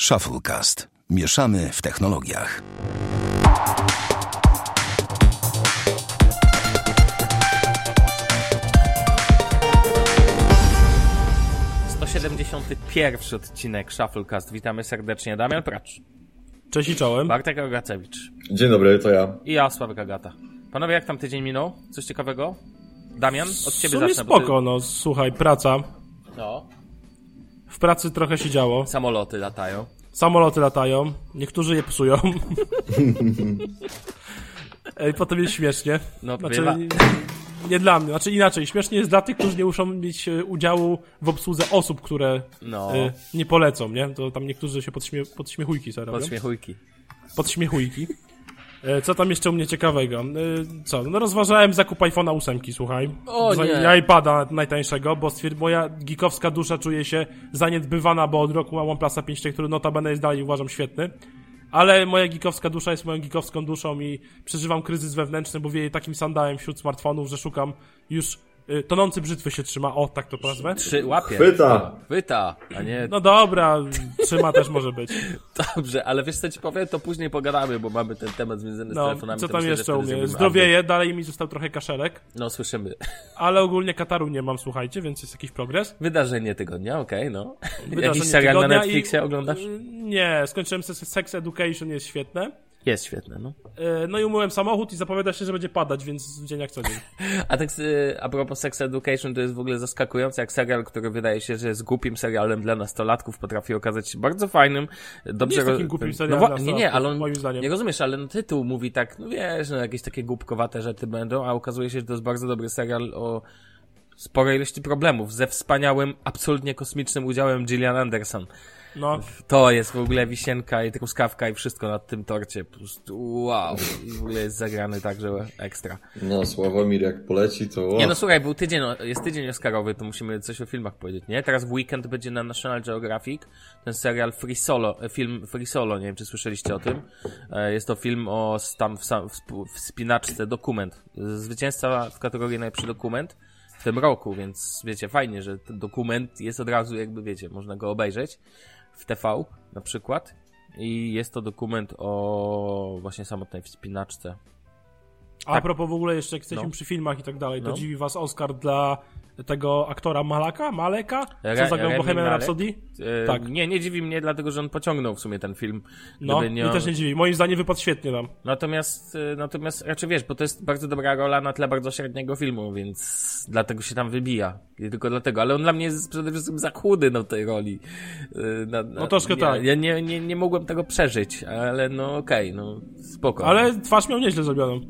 Shufflecast. Mieszamy w technologiach. 71 odcinek Shufflecast. Witamy serdecznie. Damian Pracz, Cześć i czołem. Bartek Rogacewicz Dzień dobry, to ja. i ja, Sławek Agata. Panowie, jak tam tydzień minął? Coś ciekawego? Damian, od ciebie zacznę. spoko, no słuchaj, praca. Ty... No, W pracy trochę się działo. samoloty latają. Samoloty latają, niektórzy je psują. I potem jest śmiesznie. No, Znaczy, bywa. nie, nie dla mnie, znaczy inaczej. Śmiesznie jest dla tych, którzy nie muszą mieć e, udziału w obsłudze osób, które No. e, nie polecą, nie? To tam niektórzy się podśmie, podśmiechujki sobie robią. Podśmiechujki. Podśmiechujki. E, Co tam jeszcze u mnie ciekawego? E, Co? No rozważałem zakup iPhone'a 8, słuchaj. O nie. iPada najtańszego, bo stwierd... moja geekowska dusza czuje się zaniedbywana, bo od roku mam OnePlusa 5, który notabene jest dalej uważam świetny. Ale moja geekowska dusza jest moją geekowską duszą i przeżywam kryzys wewnętrzny, bo wieje takim sandałem wśród smartfonów, że szukam już tonący brzytwy się trzyma, o tak to nazwę. Trzy łapie. Chwyta! Chwyta, a nie... No dobra, trzyma też może być. Dobrze, ale wiesz co ci powiem, to później pogadamy, bo mamy ten temat związany z No, telefonami. co tam myślę, jeszcze u mnie? Zdrowieje, dalej mi został trochę kaszelek. No, słyszymy. Ale ogólnie Kataru nie mam, słuchajcie, więc jest jakiś progres. Wydarzenie tygodnia, okej, no. Wydarzenie Jakiś serial na tygodnia Netflixie i- oglądasz? y, Nie, skończyłem se- Sex Education, jest świetne. Jest świetne, no. Y, No i umyłem samochód i zapowiada się, że będzie padać, więc dzień jak co dzień. A tak y, a propos Sex Education, to jest w ogóle zaskakujące, jak serial, który wydaje się, że jest głupim serialem dla nastolatków, potrafi okazać się bardzo fajnym. Dobrze Nie jest takim głupim no, serialem dla Nie, nie, ale on, moim zdaniem. nie rozumiesz, ale no, tytuł mówi tak, no wiesz, no jakieś takie głupkowate rzeczy będą, a okazuje się, że to jest bardzo dobry serial o sporej ilości problemów, ze wspaniałym, absolutnie kosmicznym udziałem Gillian Anderson. No, To jest w ogóle wisienka i truskawka i wszystko na tym torcie. Po prostu wow. I w ogóle jest zagrany także ekstra. No, Sławomir jak poleci, to... Nie no słuchaj, był tydzień, jest tydzień Oscarowy, to musimy coś o filmach powiedzieć, nie? Teraz w weekend będzie na National Geographic ten serial Free Solo, e, film Free Solo, nie wiem czy słyszeliście o tym. E, Jest to film o tam w, sam- w sp- w spinaczce, dokument. Zwycięzca w kategorii najlepszy dokument w tym roku, więc wiecie, fajnie, że ten dokument jest od razu jakby, wiecie, można go obejrzeć w TV na przykład. I jest to dokument o właśnie samotnej wspinaczce. A Tak. propos w ogóle jeszcze, jak jesteśmy No. przy filmach i tak dalej, to No. dziwi was Oscar dla tego aktora Malaka? Maleka? Co zagrał Bohemian? Rhapsody? E, Tak. Nie, nie dziwi mnie, dlatego że on pociągnął w sumie ten film. No, Gdyby mnie też nie dziwi. Moim zdaniem wypadł świetnie tam. Natomiast, e, natomiast, raczej wiesz, bo to jest bardzo dobra rola na tle bardzo średniego filmu, więc dlatego się tam wybija. I tylko dlatego, ale on dla mnie jest przede wszystkim za chudy na tej roli. E, Na, na, No troszkę ja, tak. Ja nie, nie, nie mogłem tego przeżyć, ale no okej, no spoko. Ale twarz miał nieźle zrobioną.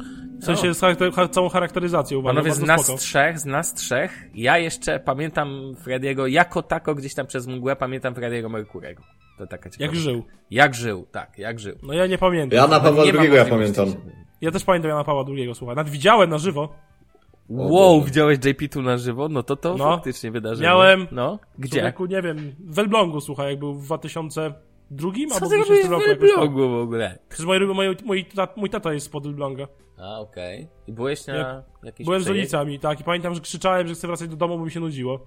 W sensie z charakter, cha- całą charakteryzacją Panowie, z nas spoko. trzech, z nas trzech, ja jeszcze pamiętam Frediego jako tako gdzieś tam przez mgłę, pamiętam Frediego Merkurego. To taka ciekawa. Jak żył. Jak żył, tak, jak żył. No ja nie pamiętam. Ja na Pawła II ja pamiętam. Ja też pamiętam Jana Pawła II, słuchaj. Nawet widziałem na żywo. Wow, widziałeś JP tu na żywo? No to to No. faktycznie wydarzenie. Miałem. No, gdzie? Człowieku, nie wiem, w Elblągu, słuchaj, jak był w 2002 Co albo w ty robisz 2000 roku. w blogu w ogóle? Przecież mój, mój, mój, tat, mój tata jest spod Elbląga. A, okej. I byłeś na jakiejś Byłem z rodzicami, tak, i pamiętam, że krzyczałem, że chcę wracać do domu, bo mi się nudziło.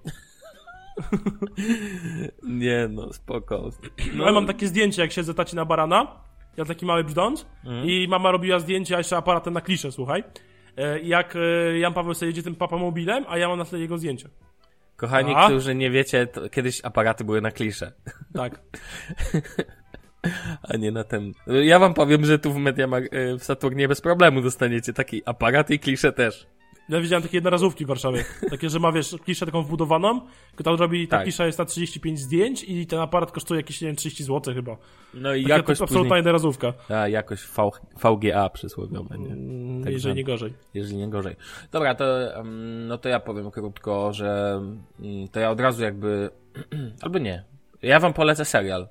Nie, no, spoko. No ja mam takie zdjęcie, jak siedzę taci na barana, ja taki mały brzdąc Mhm. i mama robiła zdjęcia jeszcze aparatem na kliszę, słuchaj. E, Jak e, Jan Paweł sobie jedzie tym papamobilem, a ja mam na tle jego zdjęcie. Kochani, A? którzy nie wiecie, kiedyś aparaty były na klisze. Tak. A nie na ten. Ja wam powiem, że tu w Mediamark, e, w Saturnie bez problemu dostaniecie taki aparat i kliszę też. Ja widziałem takie jednorazówki w Warszawie. Takie, że ma, wiesz, kliszę taką wbudowaną, tam robi, ta Tak. klisza jest na 35 zdjęć i ten aparat kosztuje jakieś, nie wiem, 30 zł chyba. No i Taka jakoś to absolutna jednorazówka. A, jakoś v, VGA przysłowiowe, nie? Mm, Tak jeżeli nie gorzej. jeżeli nie gorzej. Dobra, to, no to ja powiem krótko, że mm, to ja od razu jakby, albo nie. Ja wam polecę serial.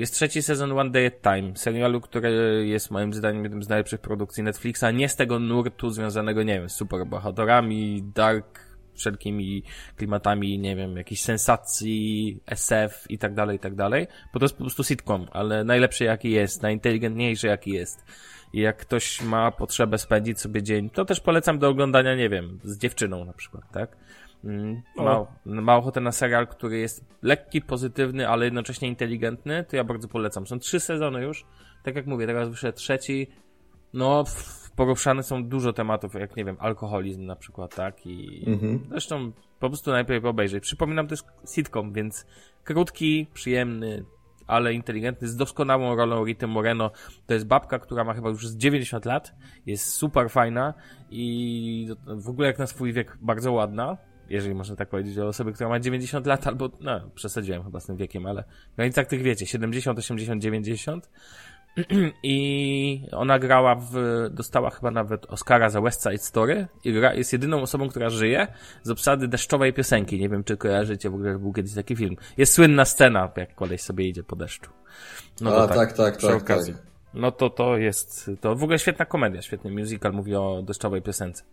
Jest trzeci sezon One Day at Time, serialu, który jest moim zdaniem jednym z najlepszych produkcji Netflixa, nie z tego nurtu związanego, nie wiem, z superbohaterami, dark, wszelkimi klimatami, nie wiem, jakichś sensacji, SF i tak dalej, i tak dalej, bo to jest po prostu sitcom, ale najlepszy jaki jest, najinteligentniejszy jaki jest. I jak ktoś ma potrzebę spędzić sobie dzień, to też polecam do oglądania, nie wiem, z dziewczyną na przykład, tak? Mm, ma, ma ochotę na serial, który jest lekki, pozytywny, ale jednocześnie inteligentny, to ja bardzo polecam. Są trzy sezony już. Tak jak mówię, teraz wyszedł trzeci. No, poruszane są dużo tematów, jak nie wiem, alkoholizm na przykład, tak? I Mhm. zresztą po prostu najpierw obejrzeć. Przypominam, jest sitcom, więc krótki, przyjemny, ale inteligentny, z doskonałą rolą Rity Moreno. To jest babka, która ma chyba już z 90 lat, jest super fajna i w ogóle jak na swój wiek bardzo ładna, jeżeli można tak powiedzieć o osobie, która ma 90 lat, albo, no, przesadziłem chyba z tym wiekiem, ale w granicach tych wiecie, 70, 80, 90. I ona grała w, dostała chyba nawet Oscara za West Side Story i gra, jest jedyną osobą, która żyje z obsady deszczowej piosenki. Nie wiem, czy kojarzycie w ogóle, był kiedyś taki film. Jest słynna scena, jak koleś sobie idzie po deszczu. No A, tak, tak, przy tak, okazji. tak. No to to jest, to w ogóle świetna komedia, świetny musical, mówi o deszczowej piosence.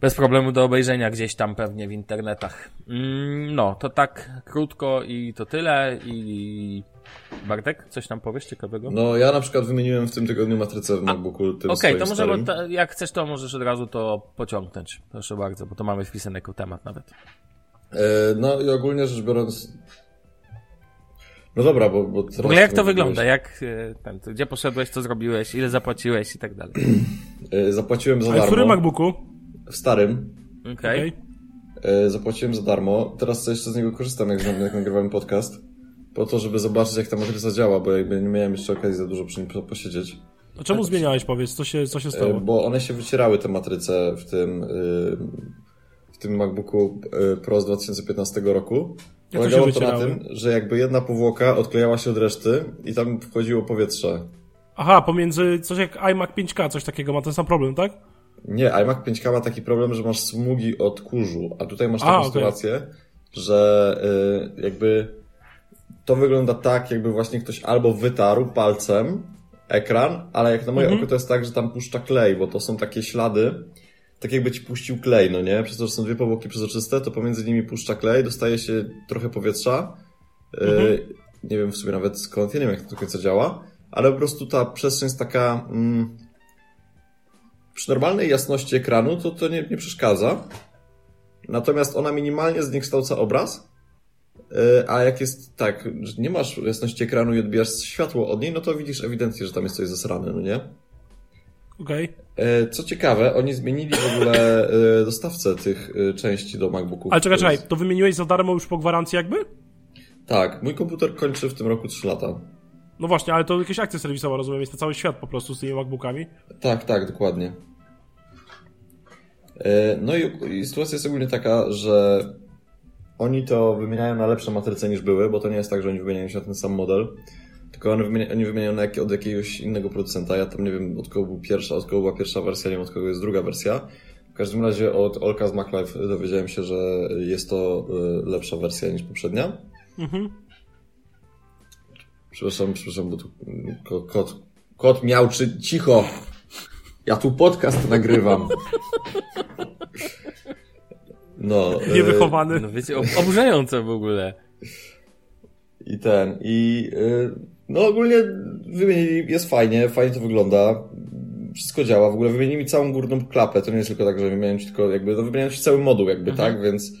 Bez problemu do obejrzenia gdzieś tam pewnie w internetach. Mm, no, to tak krótko i to tyle i Bartek, coś nam powiesz ciekawego? No ja na przykład wymieniłem w tym tygodniu matrycę w MacBooku Okej, swoim to starym. ta, jak chcesz, to możesz od razu to pociągnąć. Proszę bardzo, bo to mamy wpisane jako temat nawet. E, no i ogólnie rzecz biorąc... No dobra, bo, bo teraz... Ogóle jak to wygląda? Jak, e, ten, gdzie poszedłeś, co zrobiłeś, ile zapłaciłeś i tak dalej. E, zapłaciłem za A w którym darmo. MacBooku? W starym. Okej. Okej. E, zapłaciłem za darmo. Teraz jeszcze z niego korzystam, jak, jak nagrywałem podcast. Po to, żeby zobaczyć, jak ta matryca działa, bo jakby nie miałem jeszcze okazji za dużo przy nim po- posiedzieć. A czemu zmieniałeś, powiedz, co się, co się E, stało? Bo one się wycierały, te matryce, w tym, y, w tym MacBooku y, Pro z 2015 roku. Jak to Polegało to na tym, że jakby jedna powłoka odklejała się od reszty i tam wchodziło powietrze. Aha, pomiędzy coś jak iMac 5K, coś takiego ma ten sam problem, tak? Nie, iMac 5K ma taki problem, że masz smugi od kurzu, a tutaj masz A, taką okej. sytuację, że y, jakby to wygląda tak, jakby właśnie ktoś albo wytarł palcem ekran, ale jak na moje Mhm. oko to jest tak, że tam puszcza klej, bo to są takie ślady, tak jakby ci puścił klej, no nie? Przez to, że są dwie powłoki przezroczyste, to pomiędzy nimi puszcza klej, dostaje się trochę powietrza. Y, nie wiem w sumie nawet skąd, ja nie wiem jak to do końca działa, ale po prostu ta przestrzeń jest taka... Mm, przy normalnej jasności ekranu to to nie, nie przeszkadza. Natomiast ona minimalnie zniekształca obraz. Yy, A jak jest tak, że nie masz jasności ekranu i odbijasz światło od niej, no to widzisz ewidentnie, że tam jest coś zasrane, no nie? Okej. Yy, Co ciekawe, oni zmienili w ogóle yy, dostawcę tych części do MacBooków. Ale czekaj, czekaj, to wymieniłeś za darmo już po gwarancji jakby? Tak, mój komputer kończy w tym roku 3 lata. No właśnie, ale to jakieś akcje serwisowe, rozumiem, jest to cały świat po prostu z tymi MacBookami. Tak, tak, dokładnie. E, No i, sytuacja jest ogólnie taka, że oni to wymieniają na lepsze matryce niż były, bo to nie jest tak, że oni wymieniają się na ten sam model, tylko oni wymieniają, oni wymieniają jak, od jakiegoś innego producenta. Ja tam nie wiem od kogo był pierwsza, od kogo była pierwsza wersja, nie wiem od kogo jest druga wersja. W każdym razie od Olka z MacLife dowiedziałem się, że jest to e, lepsza wersja niż poprzednia. Mhm. Przepraszam, przepraszam, bo tu ko- kot, kot miałczy, cicho! Ja tu podcast nagrywam. No. e, Niewychowany. No wiecie, ob- oburzające w ogóle. I ten, i y, no ogólnie wymienili, jest fajnie, fajnie to wygląda. Wszystko działa, w ogóle wymienili mi całą górną klapę, to nie jest tylko tak, że wymieniają ci tylko jakby, no wymieniają ci cały moduł jakby, tak, więc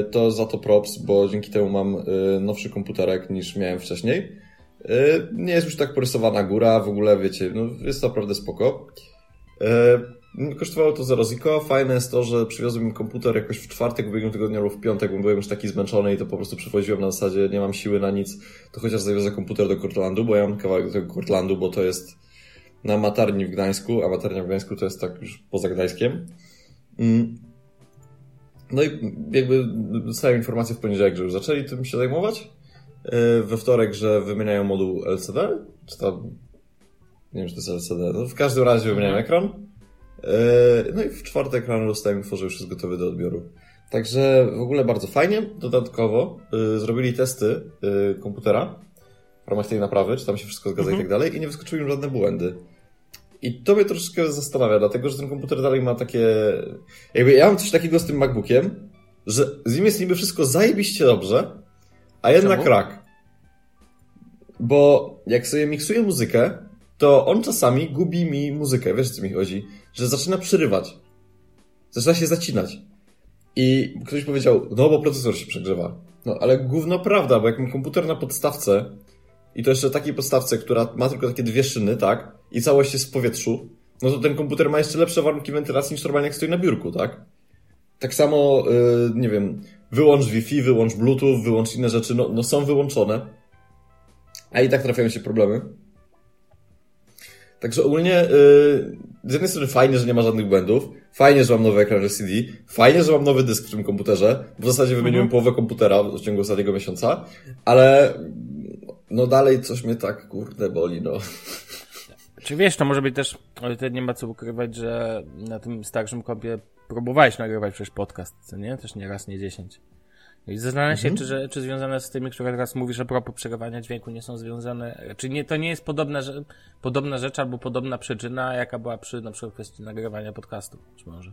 y, to za to props, bo dzięki temu mam y, nowszy komputerek niż miałem wcześniej. Y, nie jest już tak porysowana góra, w ogóle wiecie, no jest naprawdę spoko. Y, kosztowało to zero ziko, fajne jest to, że przywiozłem komputer jakoś w czwartek, ubiegłym tygodniu albo w piątek, bo byłem już taki zmęczony i to po prostu przywoziłem na zasadzie, nie mam siły na nic, to chociaż zawiozę komputer do Cortlandu, bo ja mam kawałek do tego Cortlandu, bo to jest na Matarni w Gdańsku, a Matarnia w Gdańsku to jest tak już poza Gdańskiem. Mm. No i jakby dostałem informację w poniedziałek, że już zaczęli tym się zajmować. Yy, We wtorek, że wymieniają moduł LCD, czy tam, nie wiem, czy to jest LCD, no w każdym razie wymieniają ekran. Yy, No i w czwartek rano dostałem info, że już jest gotowy do odbioru. Także w ogóle bardzo fajnie. Dodatkowo yy, zrobili testy komputera w ramach tej naprawy, czy tam się wszystko zgadza i tak dalej, i nie wyskoczyły im żadne błędy. I to mnie troszeczkę zastanawia, dlatego że ten komputer dalej ma takie. Jakby ja mam coś takiego z tym MacBookiem, że z nim jest niby wszystko zajebiście dobrze, a jednak Czemu? rak. Bo jak sobie miksuję muzykę, to on czasami gubi mi muzykę, wiesz o co mi chodzi? Że zaczyna przerywać. Zaczyna się zacinać. I ktoś powiedział, no bo procesor się przegrzewa. No ale gówno prawda, bo jak mam komputer na podstawce i to jeszcze takiej podstawce, która ma tylko takie dwie szyny, tak? I całość jest w powietrzu, no to ten komputer ma jeszcze lepsze warunki wentylacji niż normalnie jak stoi na biurku, tak? Tak samo, yy, nie wiem, wyłącz Wi-Fi, wyłącz Bluetooth, wyłącz inne rzeczy, no, no są wyłączone. A i tak trafiają się problemy. Także ogólnie yy, z jednej strony fajnie, że nie ma żadnych błędów, fajnie, że mam nowy ekran LCD, fajnie, że mam nowy dysk w tym komputerze, w zasadzie wymieniłem mhm. połowę komputera w ciągu ostatniego miesiąca, ale no dalej coś mnie tak kurde boli, no. Czy wiesz, to może być też, ale to nie ma co ukrywać, że na tym starszym kompie próbowałeś nagrywać przecież podcast, co nie? Też nie raz, nie dziesięć. I zastanawiam się, mhm. czy, że, czy związane z tymi, które teraz mówisz a propos przerywania dźwięku, nie są związane, czy nie, to nie jest podobna, podobna rzecz albo podobna przyczyna, jaka była przy na przykład kwestii nagrywania podcastu, być może.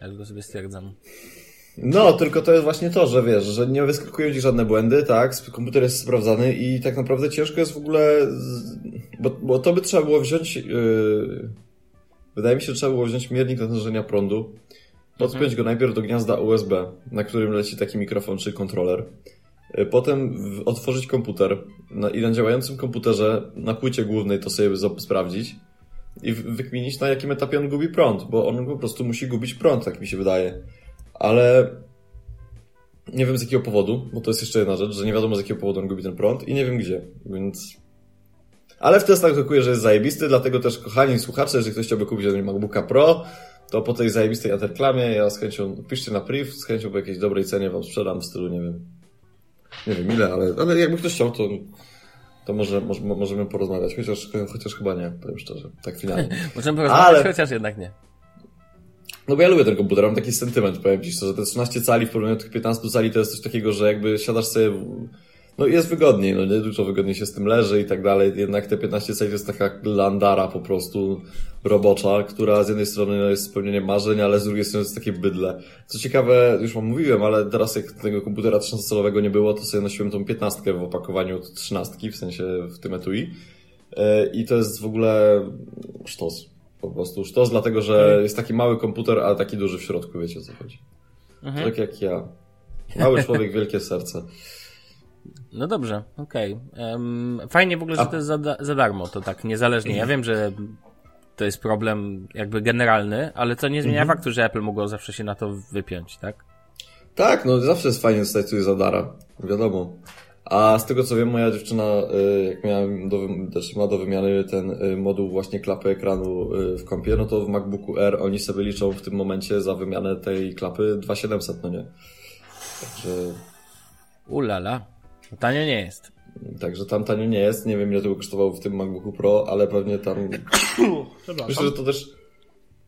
Ja tylko sobie stwierdzam. No, tylko to jest właśnie to, że wiesz, że nie wyskakują ci żadne błędy, tak? Komputer jest sprawdzany i tak naprawdę ciężko jest w ogóle. Bo, bo to by trzeba było wziąć. Yy... Wydaje mi się, że trzeba było wziąć miernik natężenia prądu podpiąć go najpierw do gniazda USB, na którym leci taki mikrofon czy kontroler. Y, potem otworzyć komputer i na działającym komputerze na płycie głównej to sobie sprawdzić i wykminić na jakim etapie on gubi prąd, bo on po prostu musi gubić prąd, tak mi się wydaje. Ale nie wiem z jakiego powodu, bo to jest jeszcze jedna rzecz, że nie wiadomo z jakiego powodu on gubi ten prąd i nie wiem gdzie, więc... Ale w testach okuję, że jest zajebisty, dlatego też kochani słuchacze, jeżeli ktoś chciałby kupić MacBooka Pro, to po tej zajebistej interklamie ja z chęcią, piszcie na priv, z chęcią po jakiejś dobrej cenie wam sprzedam w stylu, nie wiem, nie wiem ile, ale, ale jakby ktoś chciał, to, to może, może, możemy porozmawiać, chociaż, chociaż chyba nie, powiem szczerze, tak finalnie. możemy porozmawiać, ale... chociaż jednak nie. No bo ja lubię ten komputer, mam taki sentyment, powiem Ci szczerze, te 13 cali w porównaniu do tych 15 cali to jest coś takiego, że jakby siadasz sobie no jest wygodniej, no nie? Dużo wygodniej się z tym leży i tak dalej. Jednak te 15 cali to jest taka landara po prostu robocza, która z jednej strony jest spełnieniem marzeń, ale z drugiej strony jest takie bydle. Co ciekawe, już wam mówiłem, ale teraz jak tego komputera 13-calowego nie było, to sobie nosiłem tą 15 w opakowaniu 13, w sensie w tym etui. E, I to jest w ogóle sztos. Po prostu sztos, dlatego że jest taki mały komputer, a taki duży w środku, wiecie o co chodzi. Mhm. Tak jak ja. Mały człowiek, wielkie serce. No dobrze, okej. Okay. Fajnie w ogóle, że to jest za, za darmo, to tak niezależnie. Ja wiem, że to jest problem jakby generalny, ale to nie zmienia mhm. faktu, że Apple mogło zawsze się na to wypiąć, tak? Tak, no zawsze jest fajnie dostać coś za dara, wiadomo. A z tego co wiem, moja dziewczyna, y, jak miałem do, też ma do wymiany ten y, moduł właśnie klapy ekranu y, w kompie, no to w MacBooku R oni sobie liczą w tym momencie za wymianę tej klapy 2700, no nie? Także... Ulala. Tanio nie jest. Także tam tanio nie jest. Nie wiem, ile to kosztowało w tym MacBooku Pro, ale pewnie tam. Myślę, że to też.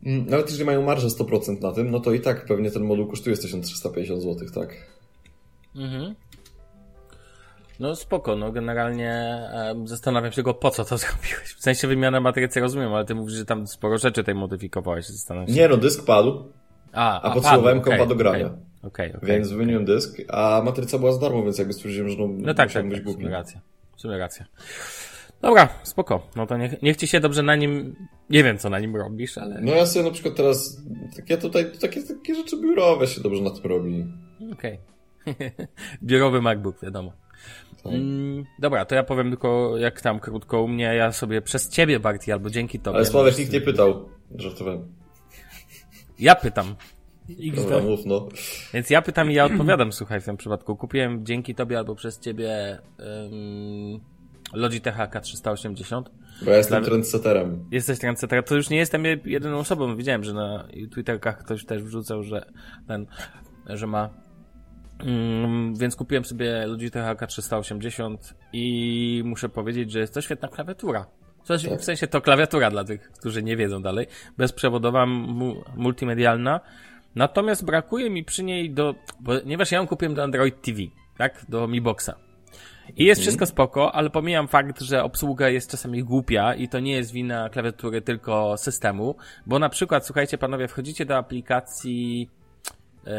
Mm, nawet jeżeli mają marżę 100% na tym, no to i tak pewnie ten moduł kosztuje 1350 zł, tak? Mhm. No spoko, no generalnie e, zastanawiam się tylko po co to zrobiłeś. W sensie wymiana matrycy rozumiem, ale ty mówisz, że tam sporo rzeczy tej modyfikowałeś. Zastanawiam się. Nie no, dysk padł. A, a, a potrzebowałem kompa okay, do grania. Okay. Okay, okay, więc okay. wymieniłem dysk, a matryca była za darmo, więc jakby stwierdziłem, że no, no tak, tak, być tak, głupi. racja. W sumie racja. Dobra, spoko. No to niech, niech ci się dobrze na nim. Nie wiem, co na nim robisz, ale. No ja sobie na przykład teraz. Takie tutaj, takie, takie rzeczy biurowe się dobrze na tym robi. Okej. Okay. Biurowy MacBook, wiadomo. Tak. Mm, dobra, to ja powiem tylko, jak tam krótko u mnie, ja sobie przez ciebie, Barty, albo dzięki tobie. Ale Sławek nikt nie pytał. Żartowałem. Ja pytam. Dobra, mów, no. Więc ja pytam i ja odpowiadam, słuchaj, w tym przypadku. Kupiłem dzięki tobie albo przez ciebie um, Logitech K380. Bo ja jestem Dla... trendsetterem. Jesteś trendsetterem. To już nie jestem jedyną osobą. Widziałem, że na Twitterkach ktoś też wrzucał, że ten, że ma um, więc kupiłem sobie Logitech AK380 i muszę powiedzieć, że jest to świetna klawiatura. Tak. W sensie to klawiatura dla tych, którzy nie wiedzą dalej. Bezprzewodowa, mu, multimedialna. Natomiast brakuje mi przy niej do, ponieważ ja ją kupiłem do Android TV, tak? Do Mi Boxa. I jest mhm. wszystko spoko, ale pomijam fakt, że obsługa jest czasami głupia i to nie jest wina klawiatury, tylko systemu, bo na przykład, słuchajcie panowie, wchodzicie do aplikacji, yy,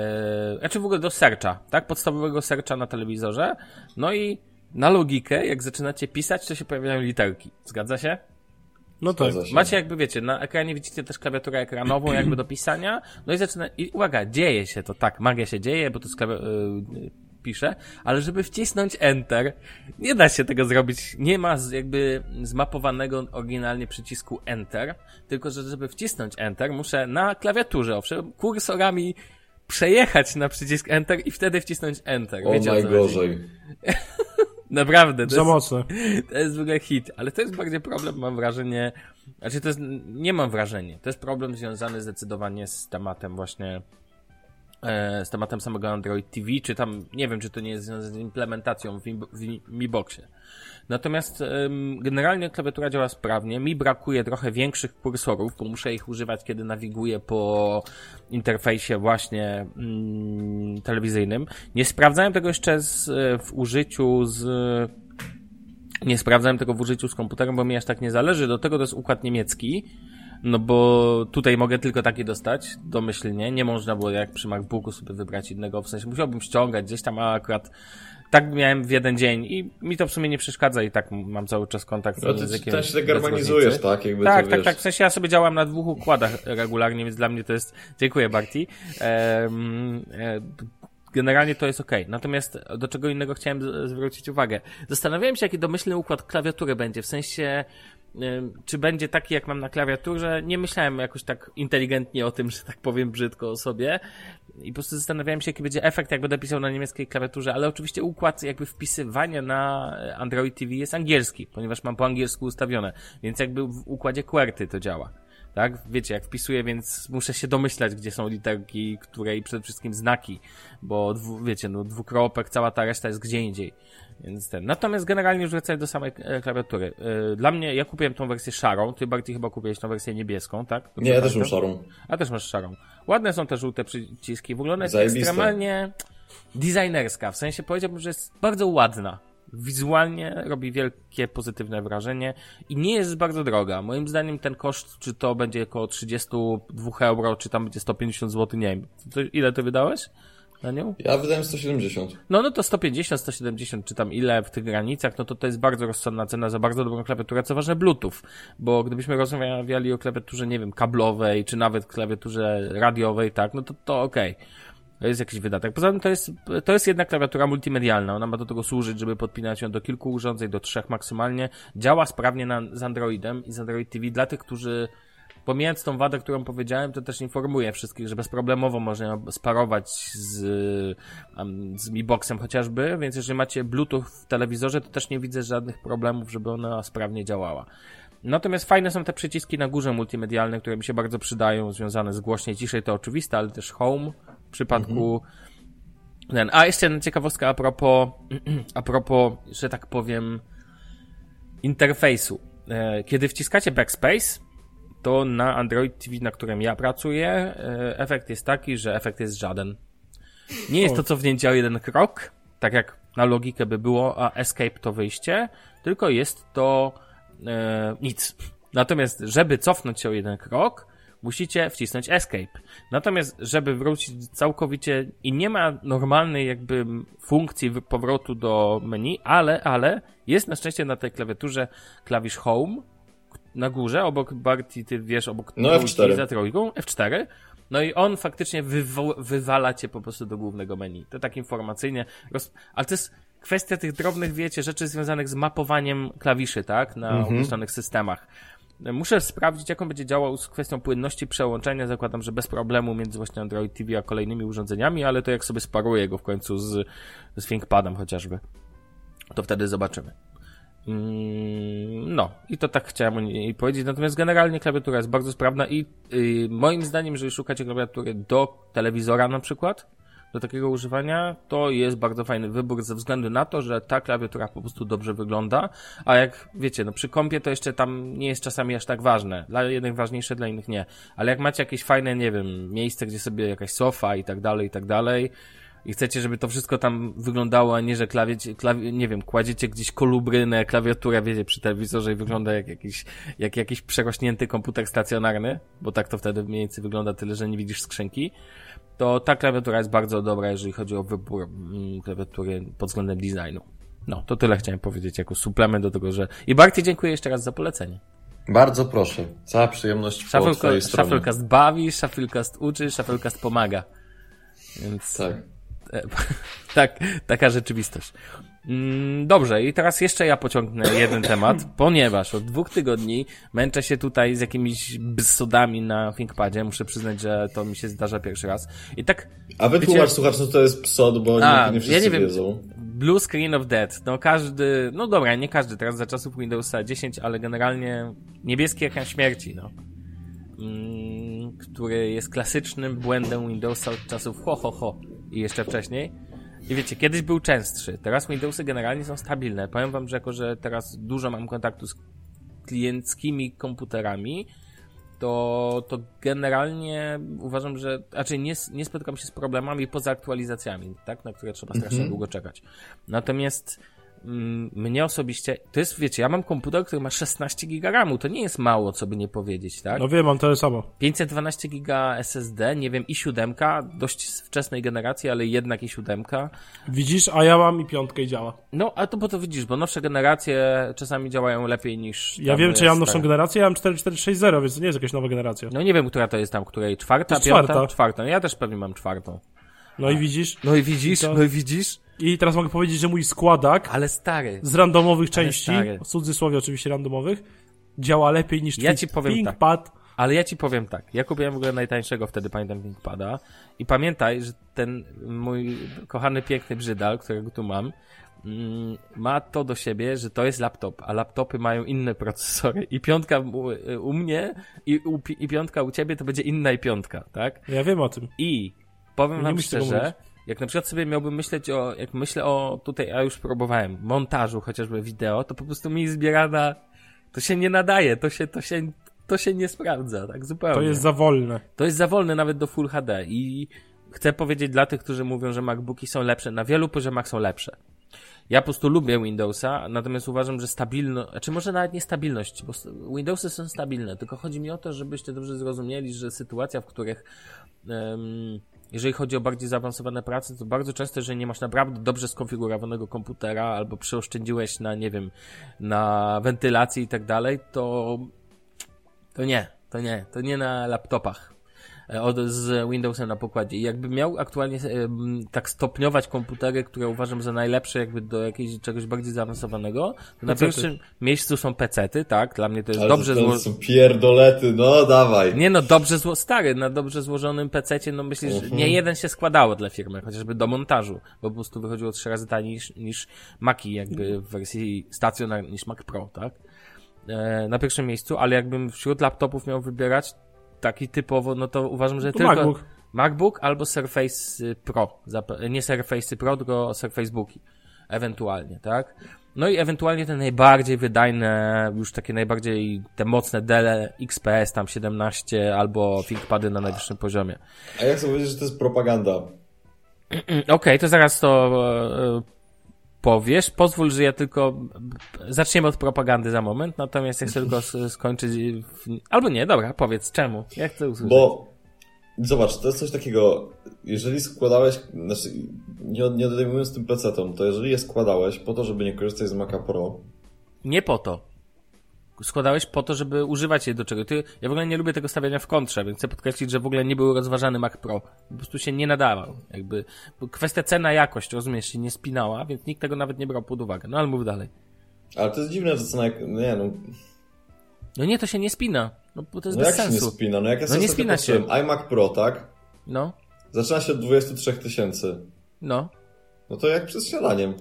znaczy w ogóle do searcha, tak? Podstawowego searcha na telewizorze, no i na logikę, jak zaczynacie pisać, to się pojawiają literki. Zgadza się? No tak. Macie jakby, wiecie, na ekranie widzicie też klawiaturę ekranową jakby do pisania, no i zaczyna, i uwaga, dzieje się to, tak, magia się dzieje, bo to jest klawi- yy, pisze, ale żeby wcisnąć Enter, nie da się tego zrobić, nie ma z, jakby zmapowanego oryginalnie przycisku Enter, tylko że żeby wcisnąć Enter, muszę na klawiaturze, owszem, kursorami przejechać na przycisk Enter i wtedy wcisnąć Enter. O Wiecie, co chodzi? najgorzej. Naprawdę, to Za jest, mocne. to jest w ogóle hit, ale to jest bardziej problem, mam wrażenie, znaczy to jest, nie mam wrażenia, to jest problem związany zdecydowanie z tematem właśnie, e, z tematem samego Android TV, czy tam, nie wiem, czy to nie jest związane z implementacją w, w Mi Boxie. Natomiast em, generalnie klawiatura działa sprawnie, mi brakuje trochę większych kursorów, bo muszę ich używać, kiedy nawiguję po interfejsie właśnie mm, telewizyjnym. Nie sprawdzałem tego jeszcze z, w użyciu z nie sprawdzałem tego w użyciu z komputerem, bo mi aż tak nie zależy. Do tego to jest układ niemiecki. No bo tutaj mogę tylko taki dostać, domyślnie. Nie można było jak przy MacBooku sobie wybrać innego, w sensie musiałbym ściągać gdzieś tam, a akurat tak miałem w jeden dzień i mi to w sumie nie przeszkadza i tak mam cały czas kontakt No z ty językiem. ten się tak tak? Jakby Tak, to, tak, wiesz, tak. W sensie ja sobie działam na dwóch układach regularnie, więc dla mnie to jest. Dziękuję, Barti. Em, e, Generalnie to jest ok. Natomiast do czego innego chciałem zwrócić uwagę. Zastanawiałem się, jaki domyślny układ klawiatury będzie. W sensie, czy będzie taki, jak mam na klawiaturze. Nie myślałem jakoś tak inteligentnie o tym, że tak powiem brzydko o sobie. I po prostu zastanawiałem się, jaki będzie efekt, jak będę pisał na niemieckiej klawiaturze, ale oczywiście układ jakby wpisywania na Android TV jest angielski, ponieważ mam po angielsku ustawione, więc jakby w układzie QWERTY to działa. Tak? Wiecie, jak wpisuję, więc muszę się domyślać, gdzie są literki, które i przede wszystkim znaki, bo dwu, wiecie, no dwukropek, cała ta reszta jest gdzie indziej. Więc ten. Natomiast generalnie już wracając do samej e, klawiatury. Yy, Dla mnie, ja kupiłem tą wersję szarą, ty Barty chyba kupiłeś tą wersję niebieską, tak? Dobrze Nie, ja też mam szarą. A też masz szarą. Ładne są te żółte przyciski. W ogóle ona jest Zajebiste. ekstremalnie designerska. W sensie powiedziałbym, że jest bardzo ładna. Wizualnie robi wielkie pozytywne wrażenie i nie jest bardzo droga. Moim zdaniem ten koszt, czy to będzie około 32 euro, czy tam będzie 150 zł, nie wiem. Ile ty wydałeś na nią? Ja wydałem 170. No, no to 150, 170, czy tam ile w tych granicach, no to to jest bardzo rozsądna cena za bardzo dobrą klawiaturę, co ważne Bluetooth, bo gdybyśmy rozmawiali o klawiaturze, nie wiem, kablowej, czy nawet klawiaturze radiowej, tak, no to to okej. To jest jakiś wydatek. Poza tym to jest, to jest jednak klawiatura multimedialna. Ona ma do tego służyć, żeby podpinać ją do kilku urządzeń, do trzech maksymalnie. Działa sprawnie na, z Androidem i z Android TV dla tych, którzy Pomijając tą wadę, którą powiedziałem, to też informuję wszystkich, że bezproblemowo można ją sparować z, z Mi Boxem chociażby, więc jeżeli macie Bluetooth w telewizorze, to też nie widzę żadnych problemów, żeby ona sprawnie działała. Natomiast fajne są te przyciski na górze multimedialne, które mi się bardzo przydają, związane z głośniej, ciszej, to oczywiste, ale też home w przypadku ten. A jeszcze jedna ciekawostka a propos, a propos, że tak powiem, interfejsu. E, Kiedy wciskacie backspace, to na Android TV, na którym ja pracuję, e, efekt jest taki, że efekt jest żaden. Nie jest to cofnięcie o jeden krok, tak jak na logikę by było, a escape to wyjście, tylko jest to e, nic. Natomiast, żeby cofnąć się o jeden krok, musicie wcisnąć escape. Natomiast, żeby wrócić całkowicie i nie ma normalnej jakby funkcji powrotu do menu, ale, ale jest na szczęście na tej klawiaturze klawisz home, na górze, obok Barty, ty wiesz, obok No, trójki F4. za trójką, F4. No i on faktycznie wywo- wywala cię po prostu do głównego menu. To tak informacyjnie. Roz... Ale to jest kwestia tych drobnych, wiecie, rzeczy związanych z mapowaniem klawiszy, tak? Na Mhm. określonych systemach. Muszę sprawdzić, jak on będzie działał z kwestią płynności przełączenia. Zakładam, że bez problemu między właśnie Android TV a kolejnymi urządzeniami, ale to jak sobie sparuję go w końcu z, z ThinkPadem chociażby, to wtedy zobaczymy. Mm, No, i to tak chciałem powiedzieć. Natomiast generalnie klawiatura jest bardzo sprawna i y, moim zdaniem, jeżeli szukacie klawiatury do telewizora na przykład, do takiego używania, to jest bardzo fajny wybór ze względu na to, że ta klawiatura po prostu dobrze wygląda, a jak wiecie, no przy kompie to jeszcze tam nie jest czasami aż tak ważne. Dla jednych ważniejsze, dla innych nie. Ale jak macie jakieś fajne, nie wiem, miejsce, gdzie sobie jakaś sofa i tak dalej, i tak dalej, i chcecie, żeby to wszystko tam wyglądało, a nie, że klawiecie, klawi, nie wiem, kładziecie gdzieś kolubrynę, klawiaturę, wiecie, przy telewizorze i wygląda jak jakiś, jak jakiś przerośnięty komputer stacjonarny, bo tak to wtedy mniej więcej wygląda tyle, że nie widzisz skrzynki, to ta klawiatura jest bardzo dobra, jeżeli chodzi o wybór mm, klawiatury pod względem designu. No, to tyle chciałem powiedzieć jako suplement do tego, że... I Barty dziękuję jeszcze raz za polecenie. Bardzo proszę. Cała przyjemność po Shufflecast, twojej stronie. Shufflecast bawi, Shufflecast uczy, Shufflecast pomaga. Więc Tak. E, tak, taka rzeczywistość. Mm, Dobrze, i teraz jeszcze ja pociągnę jeden temat, ponieważ od dwóch tygodni męczę się tutaj z jakimiś bsodami na ThinkPadzie. Muszę przyznać, że to mi się zdarza pierwszy raz. I tak A wytłumacz Wiecie- słuchacz, co to jest psod, bo A, nie, nie ja wszyscy nie wiem. wiedzą. Blue Screen of Death. No każdy, no dobra, nie każdy, teraz za czasów Windowsa 10, ale generalnie niebieski ekran śmierci, no. Mm, który jest klasycznym błędem Windowsa od czasów ho, ho, ho i jeszcze wcześniej. I wiecie, kiedyś był częstszy, teraz Windowsy generalnie są stabilne. Powiem wam, że jako, że teraz dużo mam kontaktu z klienckimi komputerami, to, to generalnie uważam, że raczej nie, nie spotykam się z problemami poza aktualizacjami, tak, na które trzeba strasznie długo czekać. Natomiast mm, mnie osobiście, to jest, wiecie, ja mam komputer, który ma 16 giga RAMu, to nie jest mało, co by nie powiedzieć, tak? No wiem, mam tyle samo. 512 giga SSD, nie wiem, i 7, dość z wczesnej generacji, ale jednak i 7. Widzisz, a ja mam i piątkę i działa. No, a to bo to widzisz, bo nowsze generacje czasami działają lepiej niż. Ja wiem, czy ja mam nowszą generację, ja mam 4460, więc to nie jest jakaś nowa generacja. No nie wiem, która to jest tam, której czwarta, piąta, czwarta. czwarta. No ja też pewnie mam czwartą. No i widzisz. No i widzisz, no i widzisz. I teraz mogę powiedzieć, że mój składak Ale stary. z randomowych części, w cudzysłowie oczywiście randomowych, działa lepiej niż Ja ci powiem tak. Ale ja ci powiem tak, ja kupiłem w ogóle najtańszego wtedy, pamiętam, ThinkPada i pamiętaj, że ten mój kochany, piękny brzydal, którego tu mam, mm, ma to do siebie, że to jest laptop, a laptopy mają inne procesory i piątka u, u mnie i, u, i piątka u ciebie to będzie inna i piątka, tak? Ja wiem o tym. I powiem wam szczerze. Jak na przykład sobie miałbym myśleć o, jak myślę o tutaj, a już próbowałem, montażu chociażby wideo, to po prostu mi zbiera na, to się nie nadaje, to się, to się, to się nie sprawdza, tak zupełnie. To jest za wolne. To jest za wolne nawet do Full HD i chcę powiedzieć dla tych, którzy mówią, że MacBooki są lepsze, na wielu poziomach są lepsze. Ja po prostu lubię Windowsa, natomiast uważam, że stabilność, znaczy może nawet nie stabilność, bo Windowsy są stabilne, tylko chodzi mi o to, żebyście dobrze zrozumieli, że sytuacja, w których em, jeżeli chodzi o bardziej zaawansowane prace, to bardzo często, jeżeli nie masz naprawdę dobrze skonfigurowanego komputera albo przeoszczędziłeś na, nie wiem, na wentylacji i tak dalej, to to nie, to nie, to nie na laptopach od, z Windowsem na pokładzie. I jakby miał aktualnie em, tak stopniować komputery, które uważam za najlepsze jakby do jakiegoś czegoś bardziej zaawansowanego, to na pierwszym miejscu są pecety, tak? Dla mnie to jest Ale dobrze to, to zło... są pierdolety, no dawaj. Nie no, dobrze zło... stary, na dobrze złożonym pececie, no myślisz, że Mhm. nie jeden się składało dla firmy, chociażby do montażu, bo po prostu wychodziło trzy razy taniej niż, niż Maci jakby w wersji stacjonarnej, niż Mac Pro, tak? E, na pierwszym miejscu, ale jakbym wśród laptopów miał wybierać taki typowo, no to uważam, że To tylko MacBook. MacBook albo Surface Pro, nie Surface Pro, tylko Surface Booki, ewentualnie, tak? No i ewentualnie te najbardziej wydajne, już takie najbardziej te mocne Dell XPS tam 17 albo ThinkPady na najwyższym poziomie. A ja chcę powiedzieć, że to jest propaganda. Okej, to zaraz to e, powiesz. Pozwól, że ja tylko zaczniemy od propagandy za moment, natomiast ja chcę tylko skończyć w... albo nie, dobra, powiedz czemu. Ja chcę usłyszeć. Bo zobacz, to jest coś takiego, jeżeli składałeś, znaczy nie, nie odejmując tym pecetom, to jeżeli je składałeś po to, żeby nie korzystać z Maca Pro, Nie po to. Składałeś po to, żeby używać je do czego. Ty, ja w ogóle nie lubię tego stawiania w kontrze, więc chcę podkreślić, że w ogóle nie był rozważany Mac Pro. Po prostu się nie nadawał. Jakby, kwestia cena-jakość, rozumiesz, się nie spinała, więc nikt tego nawet nie brał pod uwagę. No ale mów dalej. ale to jest dziwne, że cena, nie no, No nie, to się nie spina. No bo to jest no bez jak się nie sensu. spina? No jak ja No sobie nie spina się. iMac Pro, tak? No, Zaczyna się od 23 tysięcy. no. No to jak przed śniadaniem.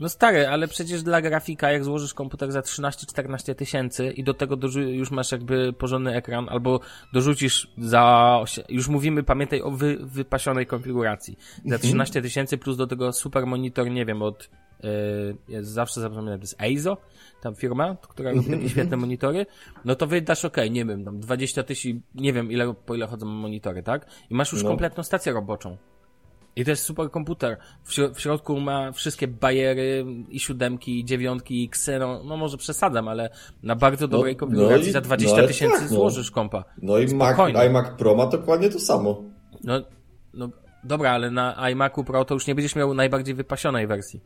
No stary, ale przecież dla grafika, jak złożysz komputer za 13-14 tysięcy i do tego już masz jakby porządny ekran, albo dorzucisz za, już mówimy, pamiętaj o wy, wypasionej konfiguracji, za 13 tysięcy plus do tego super monitor, nie wiem, od, yy, zawsze zapominam, to jest Eizo, tam firma, która robi takie świetne monitory, no to wydasz, okej, nie wiem, tam 20 tysięcy, nie wiem ile, po ile chodzą monitory, tak? I masz już No. kompletną stację roboczą. I to jest super komputer. W, w środku ma wszystkie bajery i siódemki, i dziewiątki, i X, no, no może przesadzam, ale na bardzo dobrej no konfiguracji i- za no 20 ale tysięcy tak, no. złożysz kompa. No i Mac, iMac Pro ma dokładnie to samo. No, no dobra, ale na iMacu Pro to już nie będziesz miał najbardziej wypasionej wersji.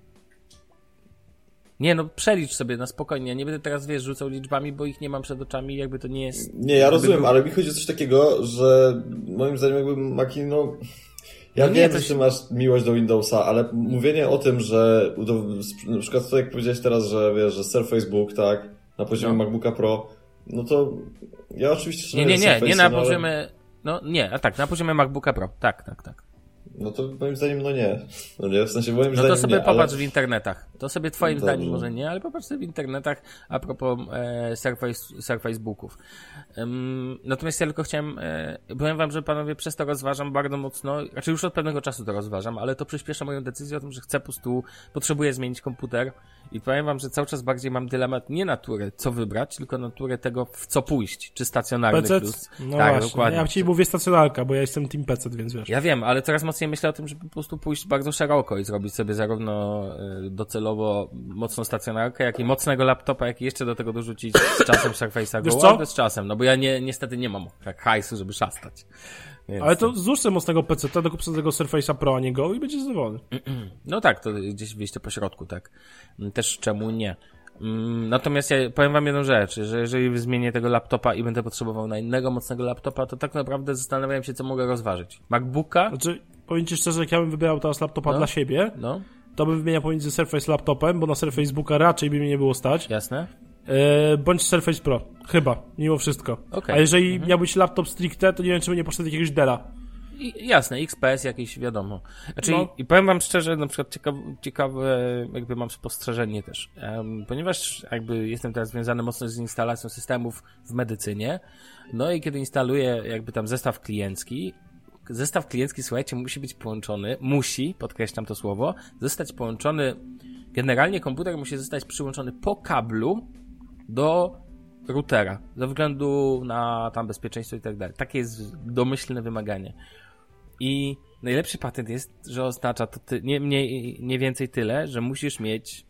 Nie, no przelicz sobie na spokojnie. Ja nie będę teraz, wiesz, rzucał liczbami, bo ich nie mam przed oczami, jakby to nie jest... Nie, ja rozumiem, był... ale mi chodzi o coś takiego, że moim zdaniem jakby Maki, no... Ja no wiem, nie, że ty masz miłość do Windowsa, ale mówienie o tym, że na przykład to jak powiedziałeś teraz, że wiesz, że Surface Book, tak, na poziomie no. MacBooka Pro, no to ja oczywiście... Nie, nie, nie, nie na poziomie... No nie, a tak, na poziomie MacBooka Pro, tak, tak, tak. No to moim zdaniem no nie. No nie, w sensie moim no zdaniem to sobie nie, popatrz ale... w internetach. To sobie twoim Dobrze. zdaniem może nie, ale popatrz sobie w internetach a propos e, Surface, Surface Booków. Um, natomiast ja tylko chciałem, e, powiem wam, że panowie przez to rozważam bardzo mocno, znaczy już od pewnego czasu to rozważam, ale to przyspiesza moją decyzję o tym, że chcę po prostu, potrzebuję zmienić komputer i powiem wam, że cały czas bardziej mam dylemat nie natury, co wybrać, tylko natury tego, w co pójść. Czy stacjonarny PC? plus. No tak, właśnie. dokładnie. Ja ci mówię stacjonarka, bo ja jestem Team PC, więc wiesz. Ja wiem, ale coraz mocniej myślę o tym, żeby po prostu pójść bardzo szeroko i zrobić sobie zarówno y, docelowo mocną stacjonarkę, jak i mocnego laptopa, jak i jeszcze do tego dorzucić z czasem Surface'a Go, co? z czasem, no bo ja nie, niestety nie mam tak hajsu, żeby szastać. Więc Ale to złóż sobie mocnego PC, to kup sobie tego Surface'a Pro, a nie Go i będziesz zadowolony. No tak, to gdzieś wyjście po środku, tak. Też czemu nie. Mm, natomiast ja powiem wam jedną rzecz, że jeżeli zmienię tego laptopa i będę potrzebował na innego mocnego laptopa, to tak naprawdę zastanawiam się, co mogę rozważyć. MacBooka? Znaczy, powiem ci szczerze, jak ja bym wybierał teraz laptopa no. dla siebie, no. to bym wymieniał pomiędzy Surface laptopem, bo na Surface Booka raczej by mi nie było stać. Jasne. E, bądź Surface Pro. Chyba, mimo wszystko. Okay. A jeżeli mhm. miałbyś laptop stricte, to nie wiem, czy by nie poszedł jakiegoś Della. I, jasne, XPS jakiś, wiadomo. Znaczy, no. i powiem wam szczerze, na przykład ciekawe, ciekawe jakby mam spostrzeżenie też, um, ponieważ jakby jestem teraz związany mocno z instalacją systemów w medycynie, no i kiedy instaluję jakby tam zestaw kliencki, zestaw kliencki, słuchajcie, musi być połączony, musi, podkreślam to słowo, zostać połączony, generalnie komputer musi zostać przyłączony po kablu do routera, ze względu na tam bezpieczeństwo i tak dalej. Takie jest domyślne wymaganie. I najlepszy patent jest, że oznacza to ty, nie, mniej, nie więcej tyle, że musisz mieć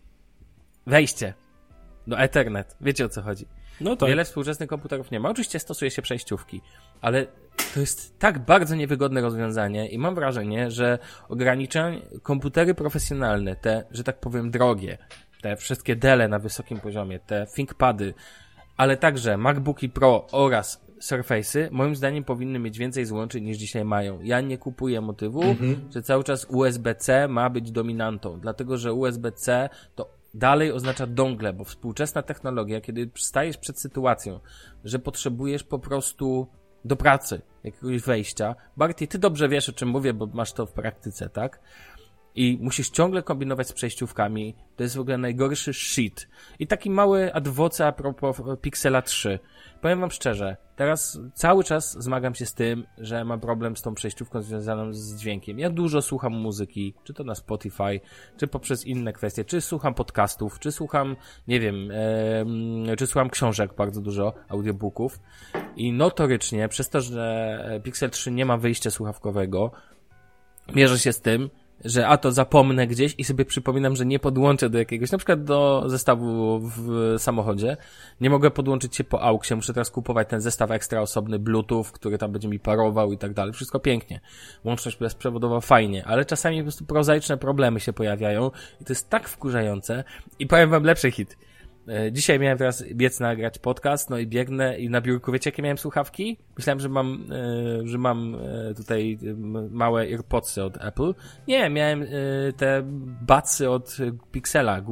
wejście do Ethernet. Wiecie o co chodzi. No tak. Wiele współczesnych komputerów nie ma. Oczywiście stosuje się przejściówki, ale to jest tak bardzo niewygodne rozwiązanie i mam wrażenie, że ograniczają komputery profesjonalne, te, że tak powiem, drogie, te wszystkie dele na wysokim poziomie, te ThinkPady, ale także MacBooki Pro oraz Surface'y, moim zdaniem powinny mieć więcej złączy niż dzisiaj mają. Ja nie kupuję motywu, mhm. że cały czas USB-C ma być dominantą, dlatego że USB-C to dalej oznacza dongle, bo współczesna technologia, kiedy stajesz przed sytuacją, że potrzebujesz po prostu do pracy jakiegoś wejścia, Barty, ty dobrze wiesz o czym mówię, bo masz to w praktyce, tak? I musisz ciągle kombinować z przejściówkami. To jest w ogóle najgorszy shit. I taki mały adwoce a propos Pixela 3. Powiem wam szczerze, teraz cały czas zmagam się z tym, że mam problem z tą przejściówką związaną z dźwiękiem. Ja dużo słucham muzyki, czy to na Spotify, czy poprzez inne kwestie, czy słucham podcastów, czy słucham, nie wiem, e, czy słucham książek, bardzo dużo, audiobooków. I notorycznie, przez to, że Pixel 3 nie ma wyjścia słuchawkowego, mierzę się z tym, że a to zapomnę gdzieś i sobie przypominam, że nie podłączę do jakiegoś, na przykład do zestawu w samochodzie. Nie mogę podłączyć się po auksie, muszę teraz kupować ten zestaw ekstra osobny Bluetooth, który tam będzie mi parował i tak dalej. Wszystko pięknie. Łączność bezprzewodowa fajnie, ale czasami po prostu prozaiczne problemy się pojawiają i to jest tak wkurzające i powiem wam lepszy hit. E, dzisiaj miałem teraz biec nagrać podcast, no i biegnę i na biurku, wiecie jakie miałem słuchawki? Myślałem, że mam, e, że mam e, tutaj małe AirPodsy od Apple. Nie, miałem te batsy od Pixela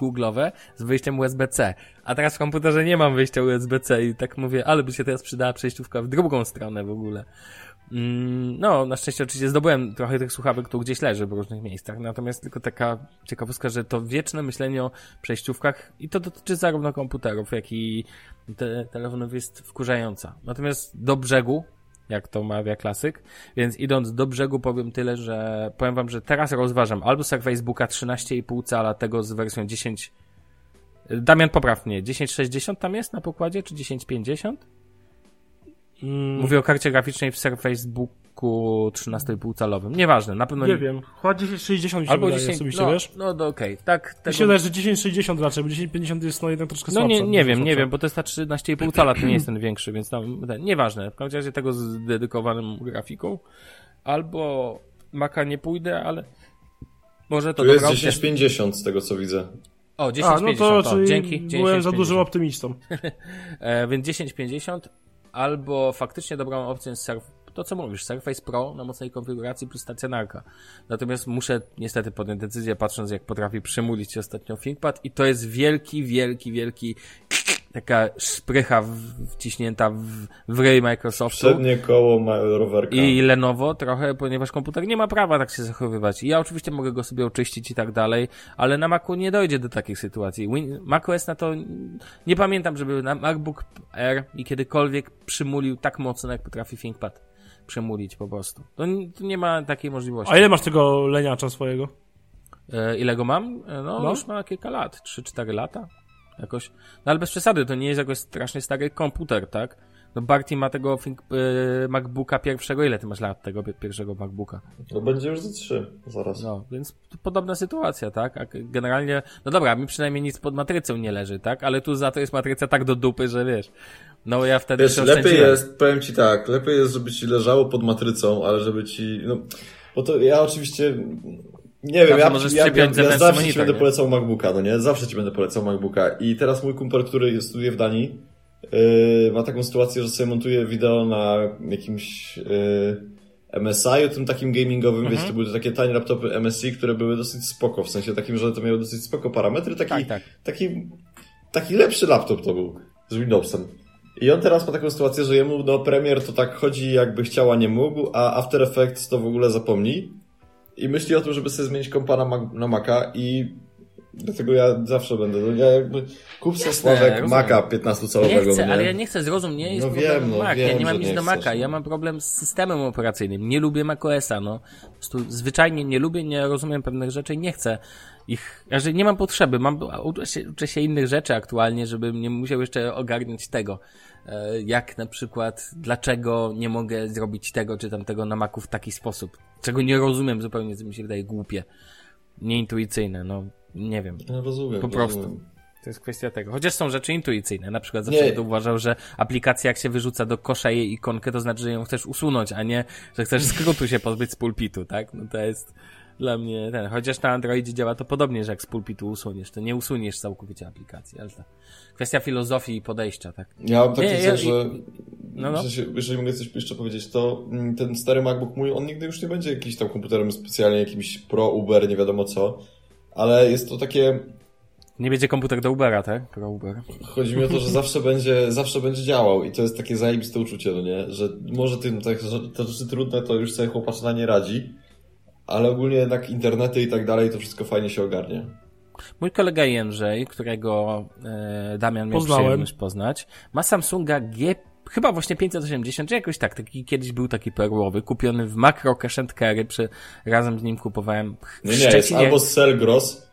Google'owe z wyjściem USB-C. A teraz w komputerze nie mam wyjścia USB-C i tak mówię, ale by się teraz przydała przejściówka w drugą stronę w ogóle. Mm, no, na szczęście oczywiście zdobyłem trochę tych słuchawek, tu gdzieś leży w różnych miejscach, natomiast tylko taka ciekawostka, że to wieczne myślenie o przejściówkach i to dotyczy zarówno komputerów, jak i te telefonów jest wkurzająca. Natomiast do brzegu, jak to mawia klasyk, więc idąc do brzegu powiem tyle, że powiem wam, że teraz rozważam albo z Facebooka 13,5 cala tego z wersją 10 Damian popraw mnie, 1060 tam jest na pokładzie, czy 1050? Mm. Mówię o karcie graficznej w Surface Booku 13,5 calowym. Nieważne, na pewno nie. Nie wiem, chyba 1060 Albo wydaje, 10, osobiście, no, wiesz? No, no okej, okay. tak. Tego... Myślę, że 1060 raczej, bo 1050 jest no jednak troszkę słabsza. No nie, nie wiem, słabsza. nie wiem, bo to jest ta 13,5 cala, to nie jest ten większy, więc tam, ten, nieważne. W każdym razie tego z dedykowaną grafiką. Albo Maca nie pójdę, ale może to tu jest 1050 z tego co widzę. O, 1050, A, no to, o, dzięki. byłem 1050. za dużym optymistą. E, więc 1050 albo faktycznie dobrą opcją jest surf, to co mówisz, Surface Pro na mocnej konfiguracji plus stacjonarka. Natomiast muszę niestety podjąć decyzję, patrząc jak potrafi przymulić ostatnio ThinkPad i to jest wielki, wielki, wielki taka szprycha wciśnięta w, w ryj Microsoftu. Przednie koło ma rowerka. I Lenovo trochę, ponieważ komputer nie ma prawa tak się zachowywać. I ja oczywiście mogę go sobie oczyścić i tak dalej, ale na Macu nie dojdzie do takich sytuacji. Win macOS na to nie pamiętam, żeby na MacBook Air i kiedykolwiek przymulił tak mocno, jak potrafi ThinkPad przemulić po prostu. To, to nie ma takiej możliwości. A ile masz tego leniacza swojego? E, ile go mam? E, no, No. już ma kilka lat, 3-4 lata. Jakoś. No ale bez przesady, to nie jest jakoś strasznie stary komputer, tak? No Barty ma tego think, e, MacBooka pierwszego, ile ty masz lat tego pi- pierwszego MacBooka? No będzie już za trzy, zaraz. No, więc to podobna sytuacja, tak? A generalnie, no dobra, mi przynajmniej nic pod matrycą nie leży, tak? Ale tu za to jest matryca tak do dupy, że wiesz. No ja wtedy Wiesz, lepiej jest, powiem ci tak, lepiej jest, żeby ci leżało pod matrycą, ale żeby ci, no, bo to ja oczywiście, nie wiem, ja, możesz ja, ja, ja zawsze ci monitor, będę nie? polecał MacBooka, no nie? Zawsze ci będę polecał MacBooka i teraz mój kumpel, który studiuje w Danii, yy, ma taką sytuację, że sobie montuje wideo na jakimś yy, MSI, tym takim gamingowym, Mhm. wiesz, to były takie tanie laptopy MSI, które były dosyć spoko, w sensie takim, że to miały dosyć spoko parametry, taki, Tak, tak. taki, taki lepszy laptop to był z Windowsem. I on teraz ma taką sytuację, że jemu do Premiere to tak chodzi jakby chciał, a nie mógł, a After Effects to w ogóle zapomni. I myśli o tym, żeby sobie zmienić kompa na, Mac- na Maca i dlatego ja zawsze będę, no ja jakby kup sobie Sławek. Maca 15-calowego. Nie chcę, nie? ale ja nie chcę, zrozum, nie jest No problem wiem, no Mac. ja wiem, nie mam nic nie do Maca, no. ja mam problem z systemem operacyjnym. Nie lubię macOSa, no. Po prostu zwyczajnie nie lubię, nie rozumiem pewnych rzeczy i nie chcę ich, że nie mam potrzeby, mam, uczę się, uczę się innych rzeczy aktualnie, żebym nie musiał jeszcze ogarnąć tego. E, Jak na przykład, dlaczego nie mogę zrobić tego czy tamtego na Macu w taki sposób. Czego nie rozumiem zupełnie, co mi się wydaje głupie. Nieintuicyjne, no. Nie wiem. No, rozumiem, Po prostu. rozumiem. To jest kwestia tego. Chociaż są rzeczy intuicyjne. Na przykład zawsze będę uważał, że aplikacja jak się wyrzuca do kosza jej ikonkę, to znaczy, że ją chcesz usunąć, a nie, że chcesz skrótu się pozbyć z pulpitu, tak? No to jest dla mnie ten. Chociaż na Androidzie działa to podobnie, że jak z pulpitu usuniesz, to nie usuniesz całkowicie aplikacji, ale to kwestia filozofii i podejścia, tak? Ja mam taki Nie, cel, ja- że No, no. jeżeli mogę coś jeszcze powiedzieć, to mm, ten stary MacBook mój, on nigdy już nie będzie jakiś tam komputerem specjalnie jakimś pro, Uber, nie wiadomo co, ale jest to takie, Nie będzie komputer do Ubera, tak? Pro Uber. chodzi mi o to, że zawsze będzie, zawsze będzie działał i to jest takie zajebiste uczucie, no nie, że może tym, tak, te rzeczy trudne to już sobie chłopaczna nie radzi, ale ogólnie jednak internety i tak dalej, to wszystko fajnie się ogarnie. Mój kolega Jędrzej, którego e, Damian miał Poznałem. przyjemność poznać, ma Samsunga G, chyba właśnie 580, czy jakoś tak, taki, kiedyś był taki perłowy, kupiony w Macro Cash and Carry, przy, razem z nim kupowałem w Nie, nie, jest albo Selgros,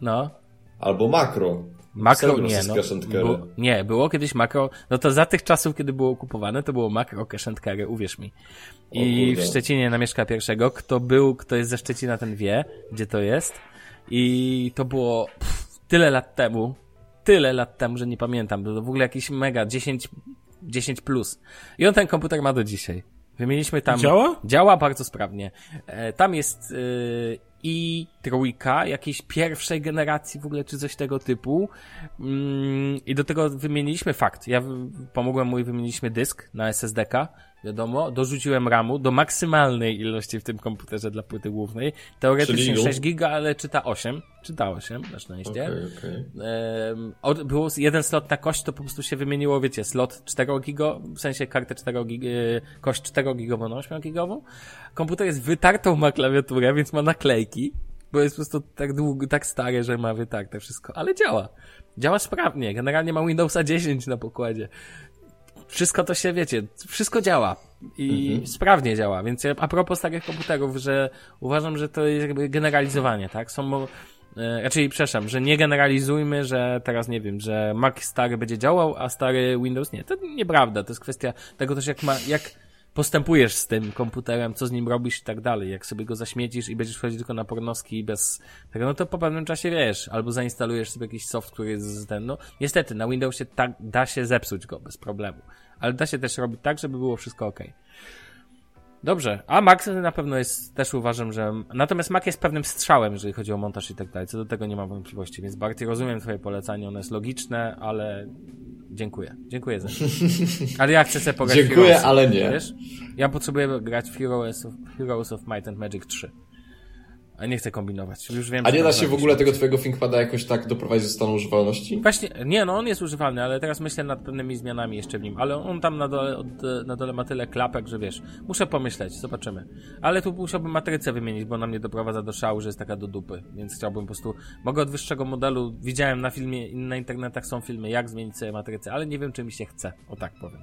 No, albo Makro. Makro, nie, no, nie, było kiedyś Makro, no to za tych czasów, kiedy było kupowane, to było Makro Cash and Carry, uwierz mi. I w Szczecinie na mieszka pierwszego, kto był, kto jest ze Szczecina, ten wie, gdzie to jest. I to było pff, tyle lat temu, tyle lat temu, że nie pamiętam, to w ogóle jakiś mega, 10, 10 plus. I on ten komputer ma do dzisiaj. Wymieniliśmy tam... Działa? Działa bardzo sprawnie. E, tam jest y, i trójka jakiejś pierwszej generacji w ogóle, czy coś tego typu. Mm, I do tego wymieniliśmy fakt. Ja pomogłem mu i wymieniliśmy dysk na SSD-ka, wiadomo. Dorzuciłem RAMu do maksymalnej ilości w tym komputerze dla płyty głównej. Teoretycznie Czyli ilu? 6 giga, ale czyta 8. Czyta 8, na szczęście. Okej. Em, od- było jeden slot na kość, to po prostu się wymieniło, wiecie, slot 4 gigo, w sensie kartę 4 gig, e, kość 4 gigową na 8 gigową. Komputer jest wytartą, ma klawiaturę, więc ma naklejki, bo jest po prostu tak długo, tak stary, że ma wytarte wszystko, ale działa. Działa sprawnie, generalnie ma Windowsa 10 na pokładzie. Wszystko to się, wiecie, wszystko działa i sprawnie działa, więc a propos starych komputerów, że uważam, że to jest jakby generalizowanie, tak? Są, e, raczej, przepraszam, że nie generalizujmy, że teraz nie wiem, że Mac stary będzie działał, a stary Windows nie. To nieprawda, to jest kwestia tego też, jak ma, jak postępujesz z tym komputerem, co z nim robisz i tak dalej. Jak sobie go zaśmiecisz i będziesz wchodzić tylko na pornoski i bez tego, no to po pewnym czasie wiesz, albo zainstalujesz sobie jakiś soft, który jest z ten, no niestety na Windowsie tak, da się zepsuć go bez problemu, ale da się też robić tak, żeby było wszystko ok. Dobrze, a Mac na pewno jest, też uważam, że... Natomiast Mac jest pewnym strzałem, jeżeli chodzi o montaż i tak dalej, co do tego nie mam wątpliwości, więc Barty, rozumiem twoje polecanie, ono jest logiczne, ale dziękuję, dziękuję za to. Ale ja chcę sobie pograć Dziękuję, Heroes, ale nie. Wiesz? Ja potrzebuję grać w Heroes of, Heroes of Might and Magic 3. A nie chcę kombinować, już wiem, A nie da się w ogóle tego twojego ThinkPada jakoś tak doprowadzić do stanu używalności? Właśnie, nie, no on jest używalny, ale teraz myślę nad pewnymi zmianami jeszcze w nim. Ale on tam na dole, od, na dole ma tyle klapek, że wiesz, muszę pomyśleć, zobaczymy. Ale tu musiałbym matrycę wymienić, bo ona mnie doprowadza do szału, że jest taka do dupy. Więc chciałbym po prostu, mogę od wyższego modelu, widziałem na filmie, na internetach są filmy, jak zmienić sobie matrycę, ale nie wiem, czy mi się chce, o tak powiem.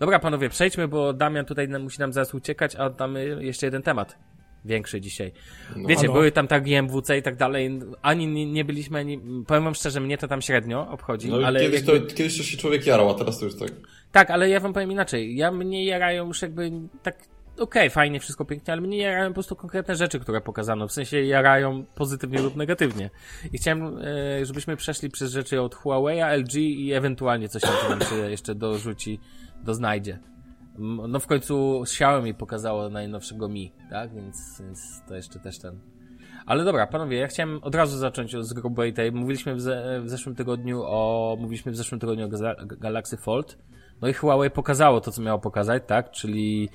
Dobra, panowie, przejdźmy, bo Damian tutaj musi nam zaraz uciekać, a mamy jeszcze jeden temat. Większy dzisiaj. Wiecie, No. były tam tak GMWC i tak dalej. Ani nie, nie byliśmy, ani, powiem wam szczerze, mnie to tam średnio obchodzi, No, ale kiedyś, jakby, to, kiedyś to się człowiek jarał, a teraz to już tak. tak, ale ja wam powiem inaczej. Ja mnie jarają już jakby tak, okej, fajnie, wszystko pięknie, ale mnie jarają po prostu konkretne rzeczy, które pokazano. W sensie jarają pozytywnie lub negatywnie. I chciałem, e, żebyśmy przeszli przez rzeczy od Huawei, LG i ewentualnie coś tam, co nam się jeszcze dorzuci, doznajdzie. No w końcu Xiaomi pokazało najnowszego Mi, tak? Więc, więc to jeszcze też ten. Ale dobra, panowie, ja chciałem od razu zacząć z grubej tej. Mówiliśmy w, ze, w zeszłym tygodniu o, mówiliśmy w zeszłym tygodniu o Galaxy Fold. No i Huawei pokazało to, co miało pokazać, tak? Czyli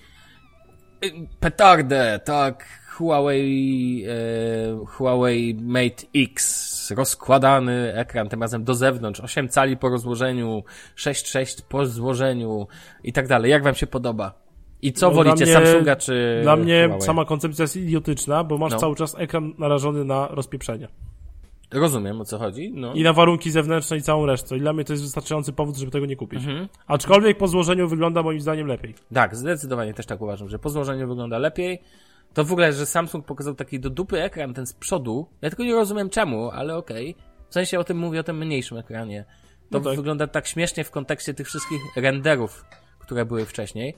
y, petardę, tak? Huawei, e, Huawei Mate X, rozkładany ekran, tym razem do zewnątrz, 8 cali po rozłożeniu, 6,6 po złożeniu i tak dalej. Jak wam się podoba? I co No, wolicie, mnie- Samsunga czy Dla mnie Huawei? sama koncepcja jest idiotyczna, bo masz No. cały czas ekran narażony na rozpieprzenie. Rozumiem, o co chodzi. No. I na warunki zewnętrzne i całą resztę. I dla mnie to jest wystarczający powód, żeby tego nie kupić. Mhm. Aczkolwiek po złożeniu wygląda moim zdaniem lepiej. Tak, zdecydowanie też tak uważam, że po złożeniu wygląda lepiej. To w ogóle, że Samsung pokazał taki do dupy ekran, ten z przodu. Ja tylko nie rozumiem czemu, ale okej. W sensie o tym mówię, o tym mniejszym ekranie. To No tak. wygląda tak śmiesznie w kontekście tych wszystkich renderów, które były wcześniej.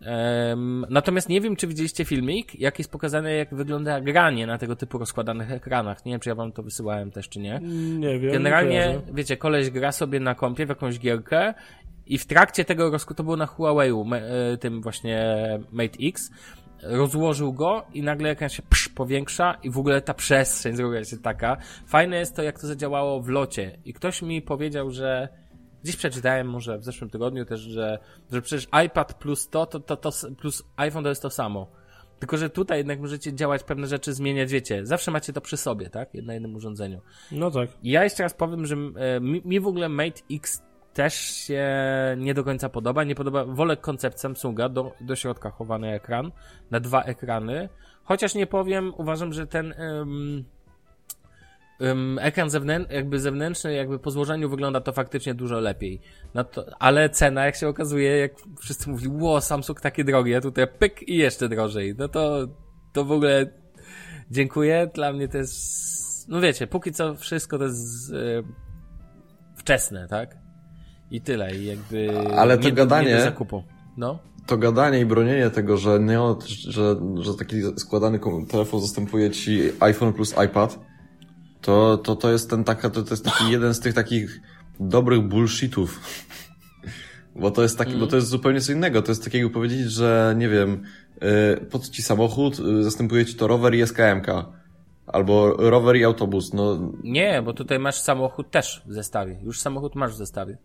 Em, natomiast nie wiem, czy widzieliście filmik, jak jest pokazane, jak wygląda granie na tego typu rozkładanych ekranach. Nie wiem, czy ja wam to wysyłałem też, czy nie. Nie wiem. Generalnie, nie wiecie, koleś gra sobie na kompie w jakąś gierkę i w trakcie tego rozkładu, to było na Huawei, tym właśnie Mate X, rozłożył go i nagle ekran się psz, powiększa i w ogóle ta przestrzeń zrobiła się taka. Fajne jest to, jak to zadziałało w locie. I ktoś mi powiedział, że gdzieś przeczytałem może w zeszłym tygodniu też, że, że przecież iPad plus to, to, to, to plus iPhone to jest to samo. Tylko, że tutaj jednak możecie działać pewne rzeczy, zmieniać, wiecie, zawsze macie to przy sobie, tak? Na jednym urządzeniu. No tak. I Ja jeszcze raz powiem, że e, mi, mi w ogóle Mate X też się nie do końca podoba. Nie podoba, wolę koncept Samsunga, do, do środka chowany ekran, na dwa ekrany. Chociaż nie powiem, uważam, że ten em, em, ekran zewnętrzny, jakby zewnętrzny, jakby po złożeniu wygląda to faktycznie dużo lepiej. No to, ale cena, jak się okazuje, jak wszyscy mówili, ło, Samsung takie drogie, tutaj pyk i jeszcze drożej. No to, to w ogóle dziękuję. Dla mnie to jest, no wiecie, póki co wszystko to jest e, wczesne, tak? I tyle, i jakby Ale to nie, gadanie- nie do zakupu. No. To gadanie i bronienie tego, że nie, że, że taki składany telefon zastępuje ci iPhone plus iPad, to, to, to jest ten taka, to, to jest taki jeden z tych takich dobrych bullshitów. Bo to jest taki, bo to jest zupełnie co innego. To jest takiego powiedzieć, że nie wiem, yy, po co ci samochód, yy, zastępuje ci to rower i SKMK. Albo rower i autobus. No, Nie, bo tutaj masz samochód też w zestawie. Już samochód masz w zestawie.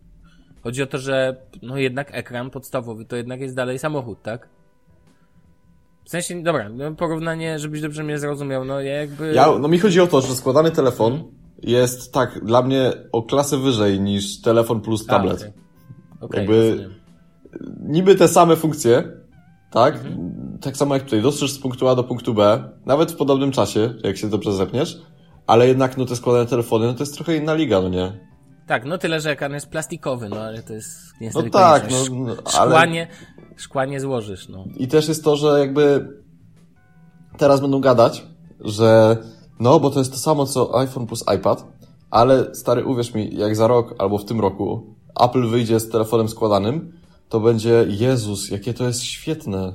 Chodzi o to, że no jednak ekran podstawowy to jednak jest dalej samochód, tak? W sensie, dobra, no porównanie, żebyś dobrze mnie zrozumiał, no ja jakby... Ja, no mi chodzi o to, że składany telefon jest tak dla mnie o klasę wyżej niż telefon plus A, tablet. okej. Okej, Jakby- rozumiem. Niby te same funkcje, tak? Tak samo jak tutaj, dotrzesz z punktu A do punktu B, nawet w podobnym czasie, jak się dobrze zepniesz, ale jednak no te składane telefony, no to jest trochę inna liga, no nie? Tak, no tyle, że ekran jest plastikowy, no ale to jest No niestety tak, no, no Szkła ale... nie, szkła nie złożysz, no. I też jest to, że jakby teraz będą gadać, że no, bo to jest to samo co iPhone plus iPad, ale stary, uwierz mi, jak za rok albo w tym roku Apple wyjdzie z telefonem składanym, to będzie Jezus, jakie to jest świetne.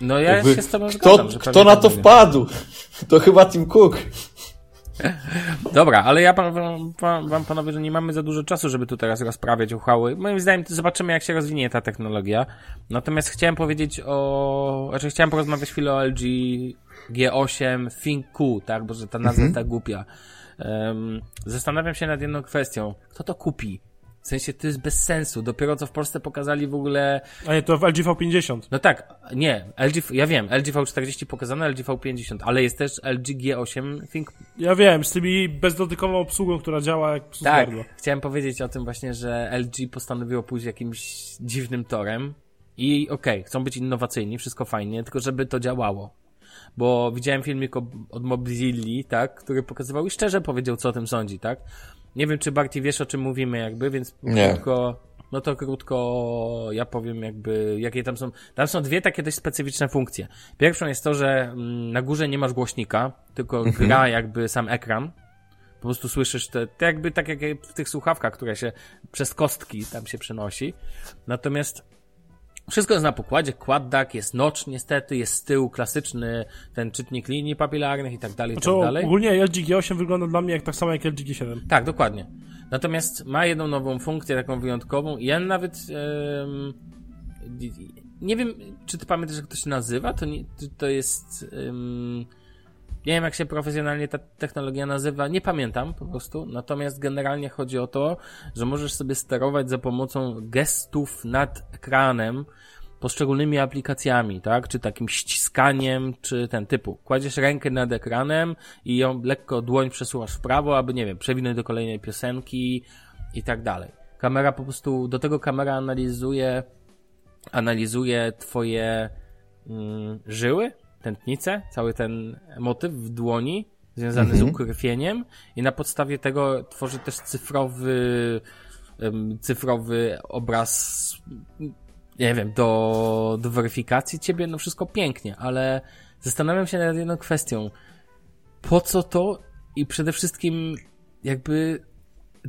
No ja Jakby się z tobą kto, zgadzam. kto pewnie na to wpadł? To chyba Tim Cook. Dobra, ale ja wam, wam, wam panowie, że nie mamy za dużo czasu, żeby tu teraz rozprawiać uchwały. Moim zdaniem zobaczymy, jak się rozwinie ta technologia. Natomiast chciałem powiedzieć o... Znaczy chciałem porozmawiać chwilę o LG G8 ThinQ, tak? Bo że ta nazwa jest tak głupia. Um, zastanawiam się nad jedną kwestią. Kto to kupi? W sensie to jest bez sensu. Dopiero co w Polsce pokazali w ogóle. A nie, to w LG V50. No tak, nie. LG, ja wiem, LG V40 pokazano, LG V50, ale jest też LG G8 Think. Ja wiem, z tymi bezdotykową obsługą, która działa jak psu Tak, gardło. chciałem powiedzieć o tym właśnie, że LG postanowiło pójść jakimś dziwnym torem i okej, okay, chcą być innowacyjni, wszystko fajnie, tylko żeby to działało. Bo widziałem filmik od Mobzilli, tak, który pokazywał i szczerze powiedział, co o tym sądzi, tak? Nie wiem, czy Barty wiesz, o czym mówimy, jakby, więc Nie. krótko, no to krótko ja powiem jakby, jakie tam są. Tam są dwie takie dość specyficzne funkcje. Pierwszą jest to, że mm, na górze nie masz głośnika, tylko gra jakby sam ekran. Po prostu słyszysz te, te jakby tak jak w tych słuchawkach, które się przez kostki tam się przenosi. Natomiast wszystko jest na pokładzie, quad jest notch niestety, jest z tyłu klasyczny ten czytnik linii papilarnych i tak dalej, i Znaczy, tak dalej. ogólnie LG G8 wygląda dla mnie jak tak samo jak LG G7. Tak, dokładnie. Natomiast ma jedną nową funkcję, taką wyjątkową i ja nawet em, nie wiem, czy ty pamiętasz, jak to się nazywa? To, nie, to jest em, nie wiem, jak się profesjonalnie ta technologia nazywa, nie pamiętam po prostu. Natomiast generalnie chodzi o to, że możesz sobie sterować za pomocą gestów nad ekranem poszczególnymi aplikacjami, tak? Czy takim ściskaniem, czy ten typu. Kładziesz rękę nad ekranem i ją lekko dłoń przesuwasz w prawo, aby, nie wiem, przewinąć do kolejnej piosenki i tak dalej. Kamera po prostu, do tego kamera analizuje, analizuje twoje mm, żyły, tętnicę, cały ten motyw w dłoni związany z ukrwieniem i na podstawie tego tworzy też cyfrowy cyfrowy obraz nie wiem, do, do weryfikacji ciebie, no wszystko pięknie, ale zastanawiam się nad jedną kwestią. Po co to i przede wszystkim jakby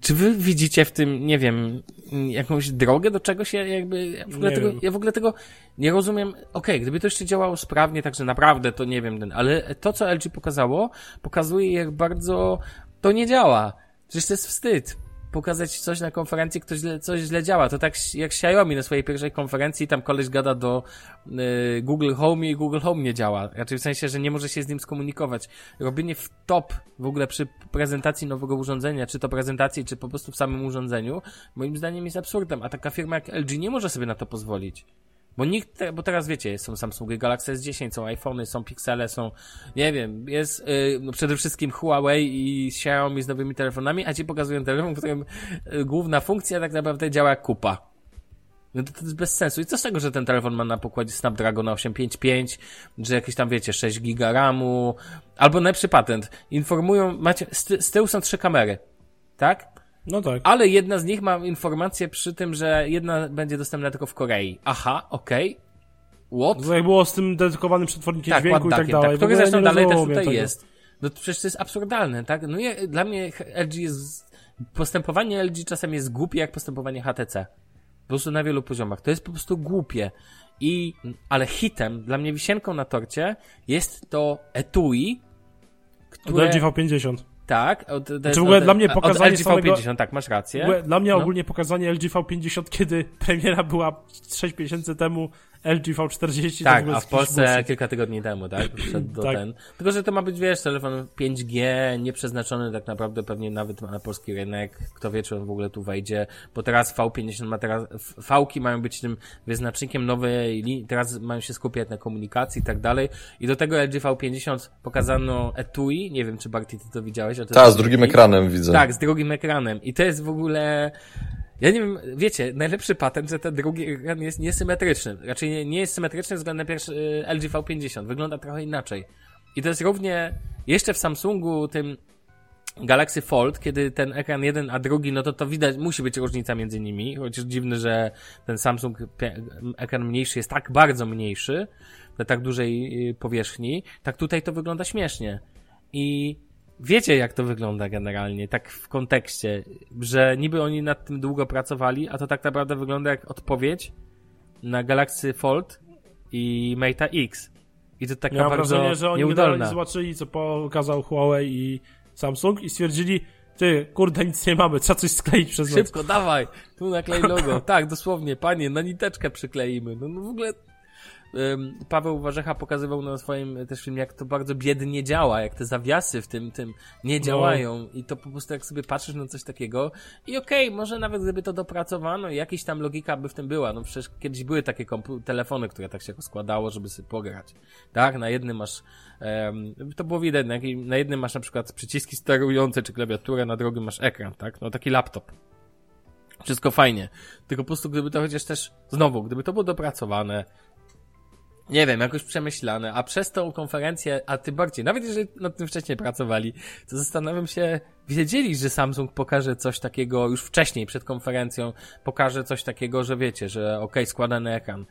czy wy widzicie w tym, nie wiem, jakąś drogę do czegoś? Ja jakby, ja w ogóle, tego, ja w ogóle tego nie rozumiem. Okej, gdyby to jeszcze działało sprawnie, także naprawdę to nie wiem, ten, ale to, co LG pokazało, pokazuje jak bardzo to nie działa. Przecież to jest wstyd. Pokazać coś na konferencji, ktoś źle, coś źle działa. To tak jak Xiaomi na swojej pierwszej konferencji, tam koleś gada do y, Google Home i Google Home nie działa. Raczej w sensie, że nie może się z nim skomunikować. Robienie w top w ogóle przy prezentacji nowego urządzenia, czy to prezentacji, czy po prostu w samym urządzeniu, moim zdaniem jest absurdem. A taka firma jak LG nie może sobie na to pozwolić. Bo nikt, bo teraz wiecie, są Samsungi Galaxy S10, są iPhony, są Pixele, są, nie wiem, jest y, no przede wszystkim Huawei i Xiaomi z nowymi telefonami, a ci pokazują telefon, w którym y, główna funkcja tak naprawdę działa jak kupa. No to, to jest bez sensu. I co z tego, że ten telefon ma na pokładzie Snapdragon 855, że jakieś tam, wiecie, 6 giga RAMu, albo najlepszy patent. Informują, macie, z, z tyłu są trzy kamery, tak? No tak. Ale jedna z nich ma informację przy tym, że jedna będzie dostępna tylko w Korei. Aha, okej. What? To jak było z tym dedykowanym przetwornikiem Tak, dźwięku i tak dalej. tak, który zresztą nie dalej też tutaj tego. jest. No to przecież to jest absurdalne, tak? No ja, dla mnie LG jest... Postępowanie LG czasem jest głupie jak postępowanie HTC. Po prostu na wielu poziomach. To jest po prostu głupie. I, ale hitem, dla mnie wisienką na torcie jest to etui, Od które... LG V50. Tak, od, to jest w ogóle od- dla mnie od pokazanie LG samego- V50, tak, masz rację. Dla mnie No. ogólnie pokazanie LG V50, kiedy premiera była 6 miesięcy temu, LG V40 to Tak, a w Polsce bullshit. kilka tygodni temu, tak? Wszedł do Tak. ten. Tylko, że to ma być, wiesz, telefon 5G, nieprzeznaczony tak naprawdę pewnie nawet na polski rynek. Kto wie, czy on w ogóle tu wejdzie, bo teraz V50 ma teraz, v- V-ki mają być tym wyznacznikiem nowej linii, teraz mają się skupiać na komunikacji i tak dalej. I do tego LG V50 pokazano etui, nie wiem, czy Barty ty to widziałeś. a to Ta, jest z drugim ekranem widzę. Tak, z drugim ekranem. I to jest w ogóle. Ja nie wiem, wiecie, najlepszy patent, że ten drugi ekran jest niesymetryczny. Raczej nie, nie jest symetryczny względem pierwszy y, LG V50. Wygląda trochę inaczej. I to jest równie, jeszcze w Samsungu tym Galaxy Fold, kiedy ten ekran jeden, a drugi, no to to widać, musi być różnica między nimi, chociaż dziwne, że ten Samsung ekran mniejszy jest tak bardzo mniejszy, na tak dużej y, powierzchni, tak tutaj to wygląda śmiesznie. I wiecie, jak to wygląda generalnie, tak w kontekście, że niby oni nad tym długo pracowali, a to tak naprawdę wygląda jak odpowiedź na Galaxy Fold i Mate X. I to taka mam bardzo wrażenie, że oni nieudolna. zobaczyli, co pokazał Huawei i Samsung i stwierdzili, ty, kurde, nic nie mamy, trzeba coś skleić przez noc. Szybko, dawaj, tu naklej logo. Tak, dosłownie, panie, na niteczkę przykleimy. No, no w ogóle Paweł Warzecha pokazywał na swoim też filmie, jak to bardzo biednie działa, jak te zawiasy w tym, tym nie działają i to po prostu jak sobie patrzysz na coś takiego i okej, może nawet gdyby to dopracowano i jakaś tam logika by w tym była, no przecież kiedyś były takie telefony, które tak się rozkładało, żeby sobie pograć. Tak, na jednym masz, to było widać, na, na jednym masz na przykład przyciski sterujące czy klawiaturę, na drugim masz ekran, tak, no taki laptop. Wszystko fajnie. Tylko po prostu gdyby to chociaż też, znowu, gdyby to było dopracowane, nie wiem, jakoś przemyślane, a przez tą konferencję, a tym bardziej, nawet jeżeli nad tym wcześniej pracowali, to zastanawiam się, wiedzieli, że Samsung pokaże coś takiego już wcześniej, przed konferencją, pokaże coś takiego, że wiecie, że okej, składany ekran.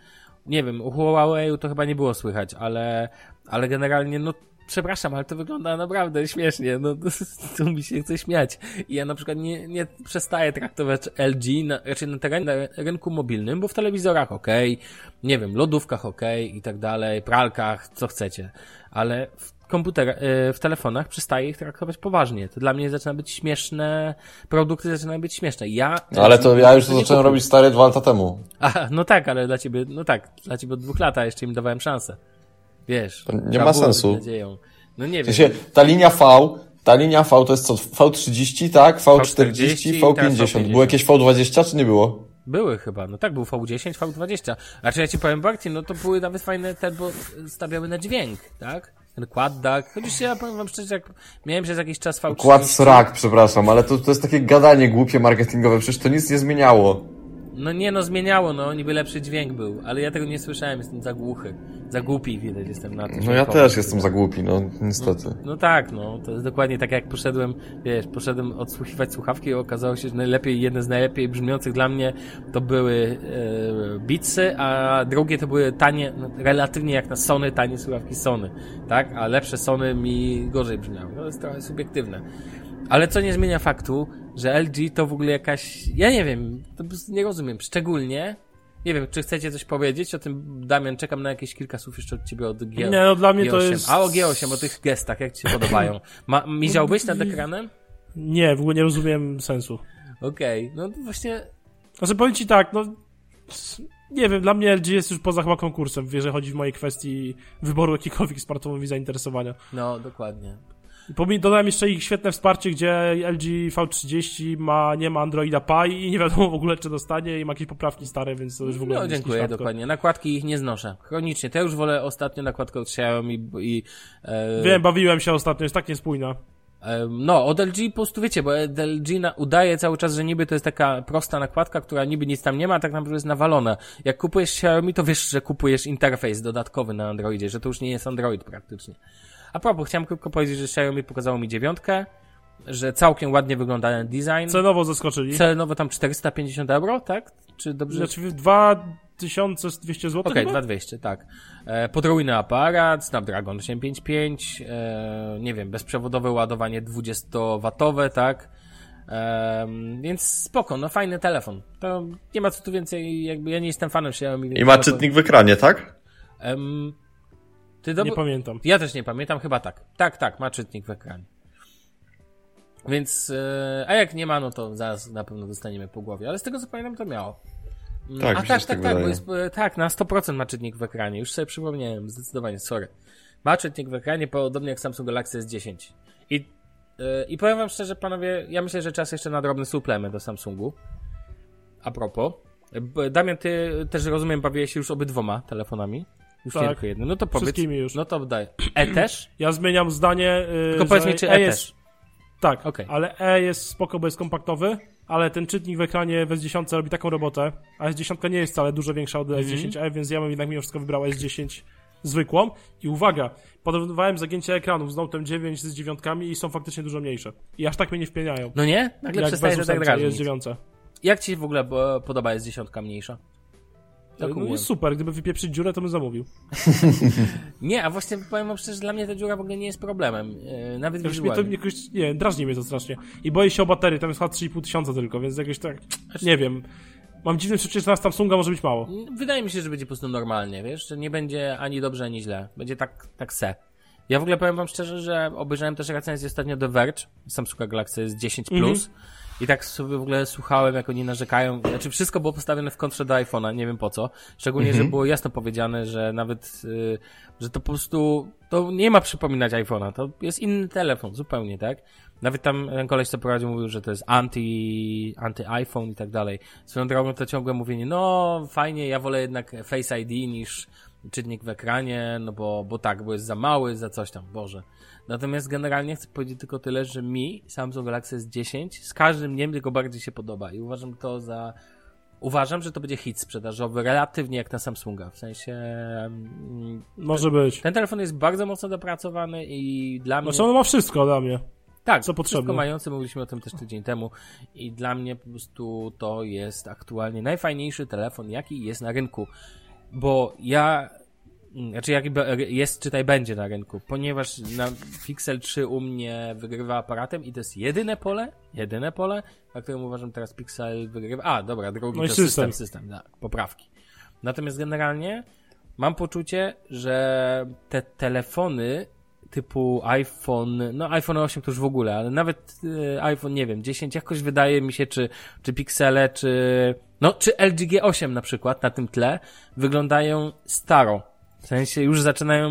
Nie wiem, u Huawei to chyba nie było słychać, ale, ale generalnie, no, przepraszam, ale to wygląda naprawdę śmiesznie, no, tu mi się chce śmiać. I ja na przykład nie, nie przestaję traktować LG, na, raczej na terenie, na rynku mobilnym, bo w telewizorach ok, nie wiem, lodówkach ok i tak dalej, pralkach, co chcecie, ale w komputerach, w telefonach przestaję ich traktować poważnie. To dla mnie zaczyna być śmieszne, produkty zaczynają być śmieszne. Ja... No, ale to ja już to zacząłem robić stare dwa lata temu. A, no tak, ale dla ciebie, no tak, dla ciebie od dwóch lat, jeszcze im dawałem szansę. Wiesz. To nie ma sensu. Nadzieją. No nie W wiem. sensie, ta linia V, ta linia V to jest co? V30, tak? V40, V40, teraz V50. V50. Było jakieś V20 czy nie było? Były chyba, no tak, był V10, V20. A czy ja ci powiem bardziej, no to były nawet fajne te, bo stawiały na dźwięk, tak? Ten quad DAC. Chociaż ja powiem wam szczerze, jak miałem przez jakiś czas V30. Kład srak, przepraszam, ale to, to jest takie gadanie głupie marketingowe, przecież to nic nie zmieniało. No nie, no zmieniało, no niby lepszy dźwięk był, ale ja tego nie słyszałem, jestem za głuchy. Za głupi widać jestem na to. No ja też jestem za głupi, no niestety. No tak, no, to jest dokładnie tak jak poszedłem, wiesz, poszedłem odsłuchiwać słuchawki i okazało się, że najlepiej, jedne z najlepiej brzmiących dla mnie to były e, Beatsy, a drugie to były tanie, no, relatywnie jak na Sony, tanie słuchawki Sony, tak? A lepsze Sony mi gorzej brzmiały. To jest trochę subiektywne. Ale co nie zmienia faktu, że LG to w ogóle jakaś, ja nie wiem, to nie rozumiem, szczególnie, nie wiem, czy chcecie coś powiedzieć o tym, Damian, czekam na jakieś kilka słów jeszcze od ciebie od G. Nie, no dla mnie to G8. jest... A o G8, o tych gestach, jak ci się podobają? Ma, miziałbyś nad ekranem? Nie, w ogóle nie rozumiem sensu. Okej, no to właśnie, Znaczy powiem ci tak, no... Nie wiem, dla mnie LG jest już poza chyba konkursem, jeżeli chodzi w mojej kwestii wyboru jakichkolwiek smartfonów i zainteresowania. no dokładnie. Pomi- Dodałem jeszcze ich świetne wsparcie, gdzie LG V30 ma, nie ma Androida Pie i nie wiadomo w ogóle, czy dostanie i ma jakieś poprawki stare, więc to już w ogóle No jest dziękuję, dokładnie. Nakładki ich nie znoszę. Chronicznie. Ja już wolę ostatnio nakładkę od Xiaomi i... E, Wiem, bawiłem się ostatnio, jest tak niespójna. e, no, od LG po prostu wiecie, bo LG na, udaje cały czas, że niby to jest taka prosta nakładka, która niby nic tam nie ma, a tak naprawdę jest nawalona. Jak kupujesz Xiaomi, to wiesz, że kupujesz interfejs dodatkowy na Androidzie, że to już nie jest Android praktycznie. A propos, chciałem tylko powiedzieć, że Xiaomi pokazało mi dziewiątkę, że całkiem ładnie wygląda ten design. Cenowo zaskoczyli. Cenowo tam 450 euro, tak? Czy dobrze? Znaczy 2200 zł Okej, chyba? 2200, tak. E, podrójny aparat, Snapdragon 855, e, nie wiem, bezprzewodowe ładowanie 20W, tak? E, więc spoko, no fajny telefon. To nie ma co tu więcej, jakby ja nie jestem fanem Xiaomi. I ma czytnik w ekranie, tak? Ty do... Nie pamiętam. Ja też nie pamiętam, chyba tak. Tak, tak, ma czytnik w ekranie. Więc, e, a jak nie ma, no to zaraz na pewno dostaniemy po głowie. Ale z tego co pamiętam, to miało. Mm, Tak, a tak, tak tak, tak, bo jest, e, tak, na 100% ma czytnik w ekranie. Już sobie przypomniałem, zdecydowanie, sorry. Ma czytnik w ekranie, podobnie jak Samsung Galaxy S10. I, e, I powiem wam szczerze, panowie, ja myślę, że czas jeszcze na drobny suplement do Samsungu. A propos. Damian, ty też rozumiem, bawiłeś się już obydwoma telefonami. Już nie Tak. tylko jednym. No to powiedz. Wszystkimi już. No to daj. E też? Ja zmieniam zdanie. Yy, Tylko powiedz mi, czy E też. Tak, Okej. ale E jest spoko, bo jest kompaktowy, ale ten czytnik w ekranie w S10 robi taką robotę, a S10 nie jest wcale dużo większa od Mhm. S10e, więc ja bym jednak mimo wszystko wybrał S10 zwykłą. I uwaga, porównywałem zagięcie ekranów z Note 9 z dziewiątkami i są faktycznie dużo mniejsze. I aż tak mnie nie wpieniają. No nie? Nagle przestaje tak jest dziewiące. Jak ci w ogóle podoba jest dziesiątka mniejsza? Tak No jest super, gdyby wypieprzyć dziurę, to bym zamówił. Nie, a właśnie powiem wam szczerze, że dla mnie ta dziura w ogóle nie jest problemem. Yy, nawet Jakoś mnie to wizualnie. jakoś, nie, drażni mnie to strasznie. I boję się o baterii, tam jest chyba 3,5 tysiąca tylko, więc jakoś tak, nie wiem. Mam dziwne przeczucie, że na Samsunga może być mało. Wydaje mi się, że będzie po prostu normalnie, wiesz, że nie będzie ani dobrze, ani źle. Będzie tak, tak se. Ja w ogóle powiem wam szczerze, że obejrzałem też recenzję ostatnio The Verge, Samsunga Galaxy S10 Plus. Mhm. I tak sobie w ogóle słuchałem, jak oni narzekają. Znaczy, wszystko było postawione w kontrze do iPhone'a, nie wiem po co. Szczególnie, Mhm. że było jasno powiedziane, że nawet, y, że to po prostu, to nie ma przypominać iPhone'a. To jest inny telefon, zupełnie, tak? Nawet tam ten koleś, co prowadził, mówił, że to jest anti, anty-iPhone i tak dalej. Swoją drogą to ciągłe mówienie, no fajnie, ja wolę jednak Face ID niż czytnik w ekranie, no bo, bo tak, bo jest za mały, za coś tam, Boże. Natomiast generalnie chcę powiedzieć tylko tyle, że mi Samsung Galaxy S10 z każdym dniem tylko bardziej się podoba i uważam to za... Uważam, że to będzie hit sprzedażowy, relatywnie jak na Samsunga. W sensie... Może być. Ten telefon jest bardzo mocno dopracowany i dla mnie... Znaczy on ma wszystko dla mnie. Tak, Co wszystko potrzebne. mające, mówiliśmy o tym też tydzień temu i dla mnie po prostu to jest aktualnie najfajniejszy telefon, jaki jest na rynku, bo ja, znaczy jaki be- jest, czytaj będzie na rynku, ponieważ na Pixel 3 u mnie wygrywa aparatem i to jest jedyne pole, jedyne pole, na którym uważam teraz Pixel wygrywa, a dobra, drugi No to system. system, system, tak, poprawki. Natomiast generalnie mam poczucie, że te telefony typu iPhone, no iPhone 8 to już w ogóle, ale nawet e, iPhone, nie wiem, 10 jakoś wydaje mi się, czy, czy Pixele, czy, no, czy LG G8 na przykład na tym tle wyglądają staro. W sensie już zaczynają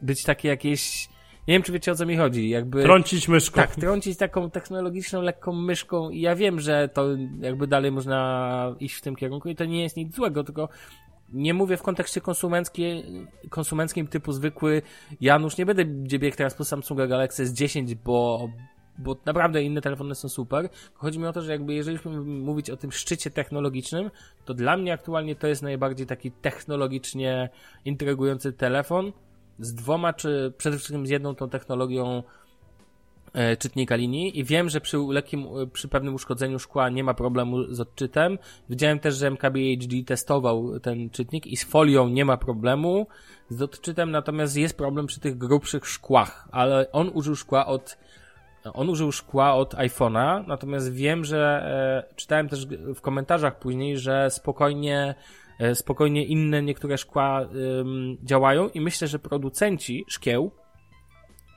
być takie jakieś, nie wiem czy wiecie o co mi chodzi, jakby... Trącić myszką. Tak, trącić taką technologiczną, lekką myszką i ja wiem, że to jakby dalej można iść w tym kierunku i to nie jest nic złego, tylko nie mówię w kontekście konsumenckie, konsumenckim typu zwykły Janusz, nie będę gdzie biegł teraz po Samsunga Galaxy S10, bo, bo naprawdę inne telefony są super. Chodzi mi o to, że jakby jeżeli mówić o tym szczycie technologicznym, to dla mnie aktualnie to jest najbardziej taki technologicznie intrygujący telefon z dwoma, czy przede wszystkim z jedną tą technologią e, czytnika linii i wiem, że przy lekkim, e, przy pewnym uszkodzeniu szkła nie ma problemu z odczytem. Widziałem też, że MKBHD testował ten czytnik i z folią nie ma problemu z odczytem, natomiast jest problem przy tych grubszych szkłach, ale on użył szkła od on użył szkła od iPhone'a, natomiast wiem, że e, czytałem też w komentarzach później, że spokojnie e, spokojnie inne niektóre szkła działają i myślę, że producenci szkieł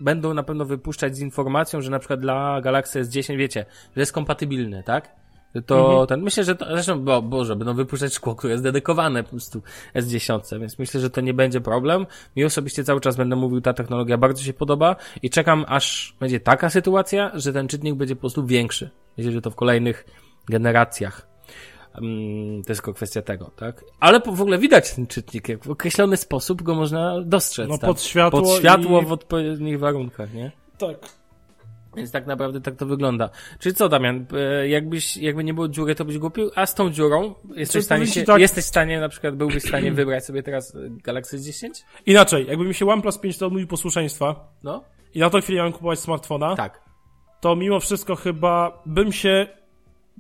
będą na pewno wypuszczać z informacją, że na przykład dla Galaxy S10, wiecie, że jest kompatybilny, tak? To Mhm. ten, myślę, że to, zresztą, bo, Boże, będą wypuszczać szkło, które jest dedykowane po prostu S10, więc myślę, że to nie będzie problem. Mi osobiście cały czas będę mówił, ta technologia bardzo się podoba i czekam, aż będzie taka sytuacja, że ten czytnik będzie po prostu większy. Myślę, że to w kolejnych generacjach. Mm, to jest tylko kwestia tego, tak? Ale po- w ogóle widać ten czytnik, jak w określony sposób go można dostrzec. No, tak? pod światło pod światło i- w odpowiednich warunkach, nie? Tak. Więc tak naprawdę tak to wygląda. Czyli co, Damian, e, jakbyś, jakby nie było dziury, to byś kupił, a z tą dziurą jesteś w stanie, się, tak- jesteś w stanie, na przykład byłbyś w stanie wybrać sobie teraz e, Galaxy S10? Inaczej, jakby mi się OnePlus 5 to odmówił posłuszeństwa No? i na to chwilę miałem kupować smartfona, Tak. to mimo wszystko chyba bym się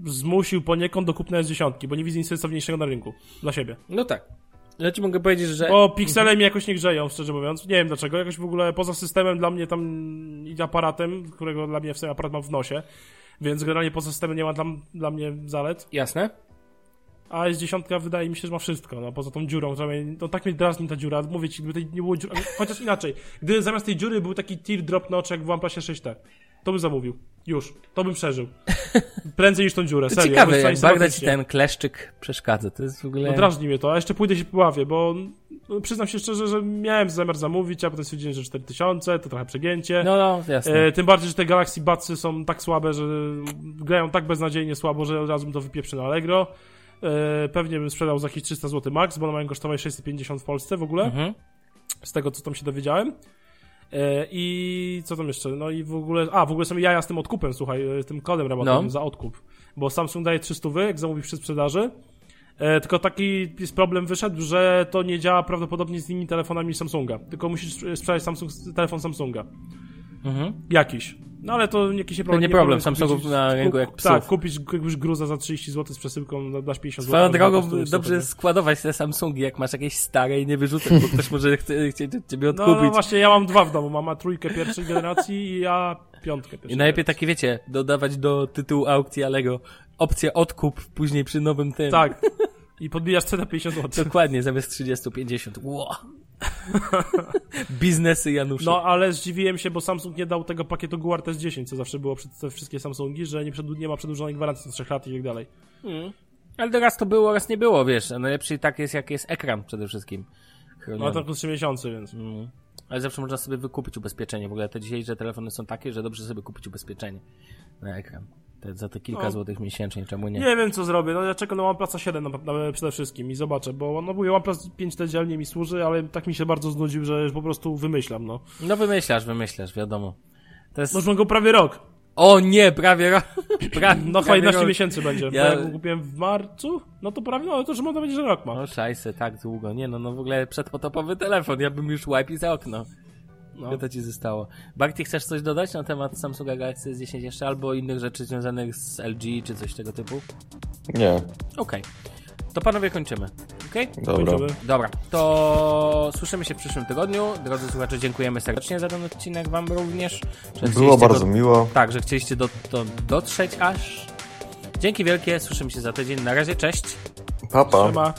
zmusił poniekąd do kupna S10, bo nie widzę nic sensowniejszego na rynku. Dla siebie. No tak. Ja ci mogę powiedzieć, że... Bo piksele mnie jakoś nie grzeją, szczerze mówiąc. Nie wiem dlaczego. Jakoś w ogóle poza systemem dla mnie tam i aparatem, którego dla mnie w sobie aparat mam w nosie. Więc generalnie poza systemem nie ma dla, dla mnie zalet. Jasne? A S10 wydaje mi się, że ma wszystko. No, poza tą dziurą, która mnie, no tak mnie drażni ta dziura. Mówię ci, gdyby tej nie było dziury. Chociaż inaczej. Gdyby zamiast tej dziury był taki teardrop notch jak w OnePlusie 6T. To bym zamówił. Już. To bym przeżył. Prędzej niż tą dziurę. Serio. ciekawe, jak sympatycznie. ten kleszczyk przeszkadza. To jest w ogóle... No drażni mnie to, a jeszcze pójdę się poławię, bo no, przyznam się szczerze, że miałem zamiar zamówić, a potem stwierdziłem, że 4000 to trochę przegięcie. No, no, jasne. E, tym bardziej, że te Galaxy Budsy są tak słabe, że grają tak beznadziejnie słabo, że od razu bym to wypieprzę na Allegro. E, pewnie bym sprzedał za jakieś 300 zł max, bo one mają kosztować 650 w Polsce w ogóle, Mhm. z tego co tam się dowiedziałem. E, I co tam jeszcze? No i w ogóle, a w ogóle są jaja z tym odkupem, słuchaj, e, tym kodem rabatowym No. za odkup. Bo Samsung daje 300 wy, jak zamówisz przy sprzedaży. E, tylko taki jest problem wyszedł, że to nie działa prawdopodobnie z innymi telefonami Samsunga. Tylko musisz sprzedać Samsung, telefon Samsunga. Mhm. Jakiś. No ale to jakiś nie To problem. nie problem, Samsungów kupić- na rynku jak psów. Tak, kupić jakiegoś gruza za 30 zł z przesyłką, no, dasz 50 zł. Swoją drogą, dobrze składować te Samsungi, jak masz jakieś stare i nie wyrzucać, bo ktoś może chce, chcieć od ciebie No, odkupić. no właśnie, ja mam dwa w domu. Mama trójkę pierwszej generacji i ja piątkę pierwszej I najlepiej takie, wiecie, dodawać do tytułu aukcji Alego opcję odkup później przy nowym tym. Tak. I podbijasz cenę 50 zł. Dokładnie, zamiast 30, 50. Biznesy Januszy. No, ale zdziwiłem się, bo Samsung nie dał tego pakietu Guard S10, co zawsze było przed te wszystkie Samsungi, że nie, przed, nie ma przedłużonej gwarancji do 3 lat i tak dalej. Ale teraz to było, raz nie było, wiesz. Najlepszy i tak jest, jak jest ekran przede wszystkim. No to tylko 3 miesiące, więc. Mm. Ale zawsze można sobie wykupić ubezpieczenie. W ogóle te dzisiejsze telefony są takie, że dobrze sobie kupić ubezpieczenie na ekran. Te, za te kilka No. złotych miesięcznie, czemu nie? Nie wiem, co zrobię. No, ja czekam na OnePlusa 7 na, na, przede wszystkim i zobaczę, bo no mówię, OnePlus 5 dzielnie mi służy, ale tak mi się bardzo znudził, że już po prostu wymyślam, no. No wymyślasz, wymyślasz, wiadomo. To jest... No mam go prawie rok. O nie, prawie ro... pra... No chyba prawie 11 rok. miesięcy będzie. Ja- Ja... Bo jak go kupiłem w marcu, no to prawie, no to już można powiedzieć, że rok ma. No szajse, tak długo. Nie no, no w ogóle przedpotopowy telefon. Ja bym już wipe za okno. No. To ci zostało. Barty, chcesz coś dodać na temat Samsunga Galaxy S10 jeszcze? Albo innych rzeczy związanych z LG, czy coś tego typu? Nie, Okej. To panowie kończymy. Okej? dobra. Kończymy. Dobra, to słyszymy się w przyszłym tygodniu. Drodzy słuchacze, dziękujemy serdecznie za ten odcinek wam również. że Było bardzo do... miło. Tak, że chcieliście do, do, dotrzeć aż. Dzięki wielkie, słyszymy się za tydzień. Na razie, cześć. Papa. Trzeba.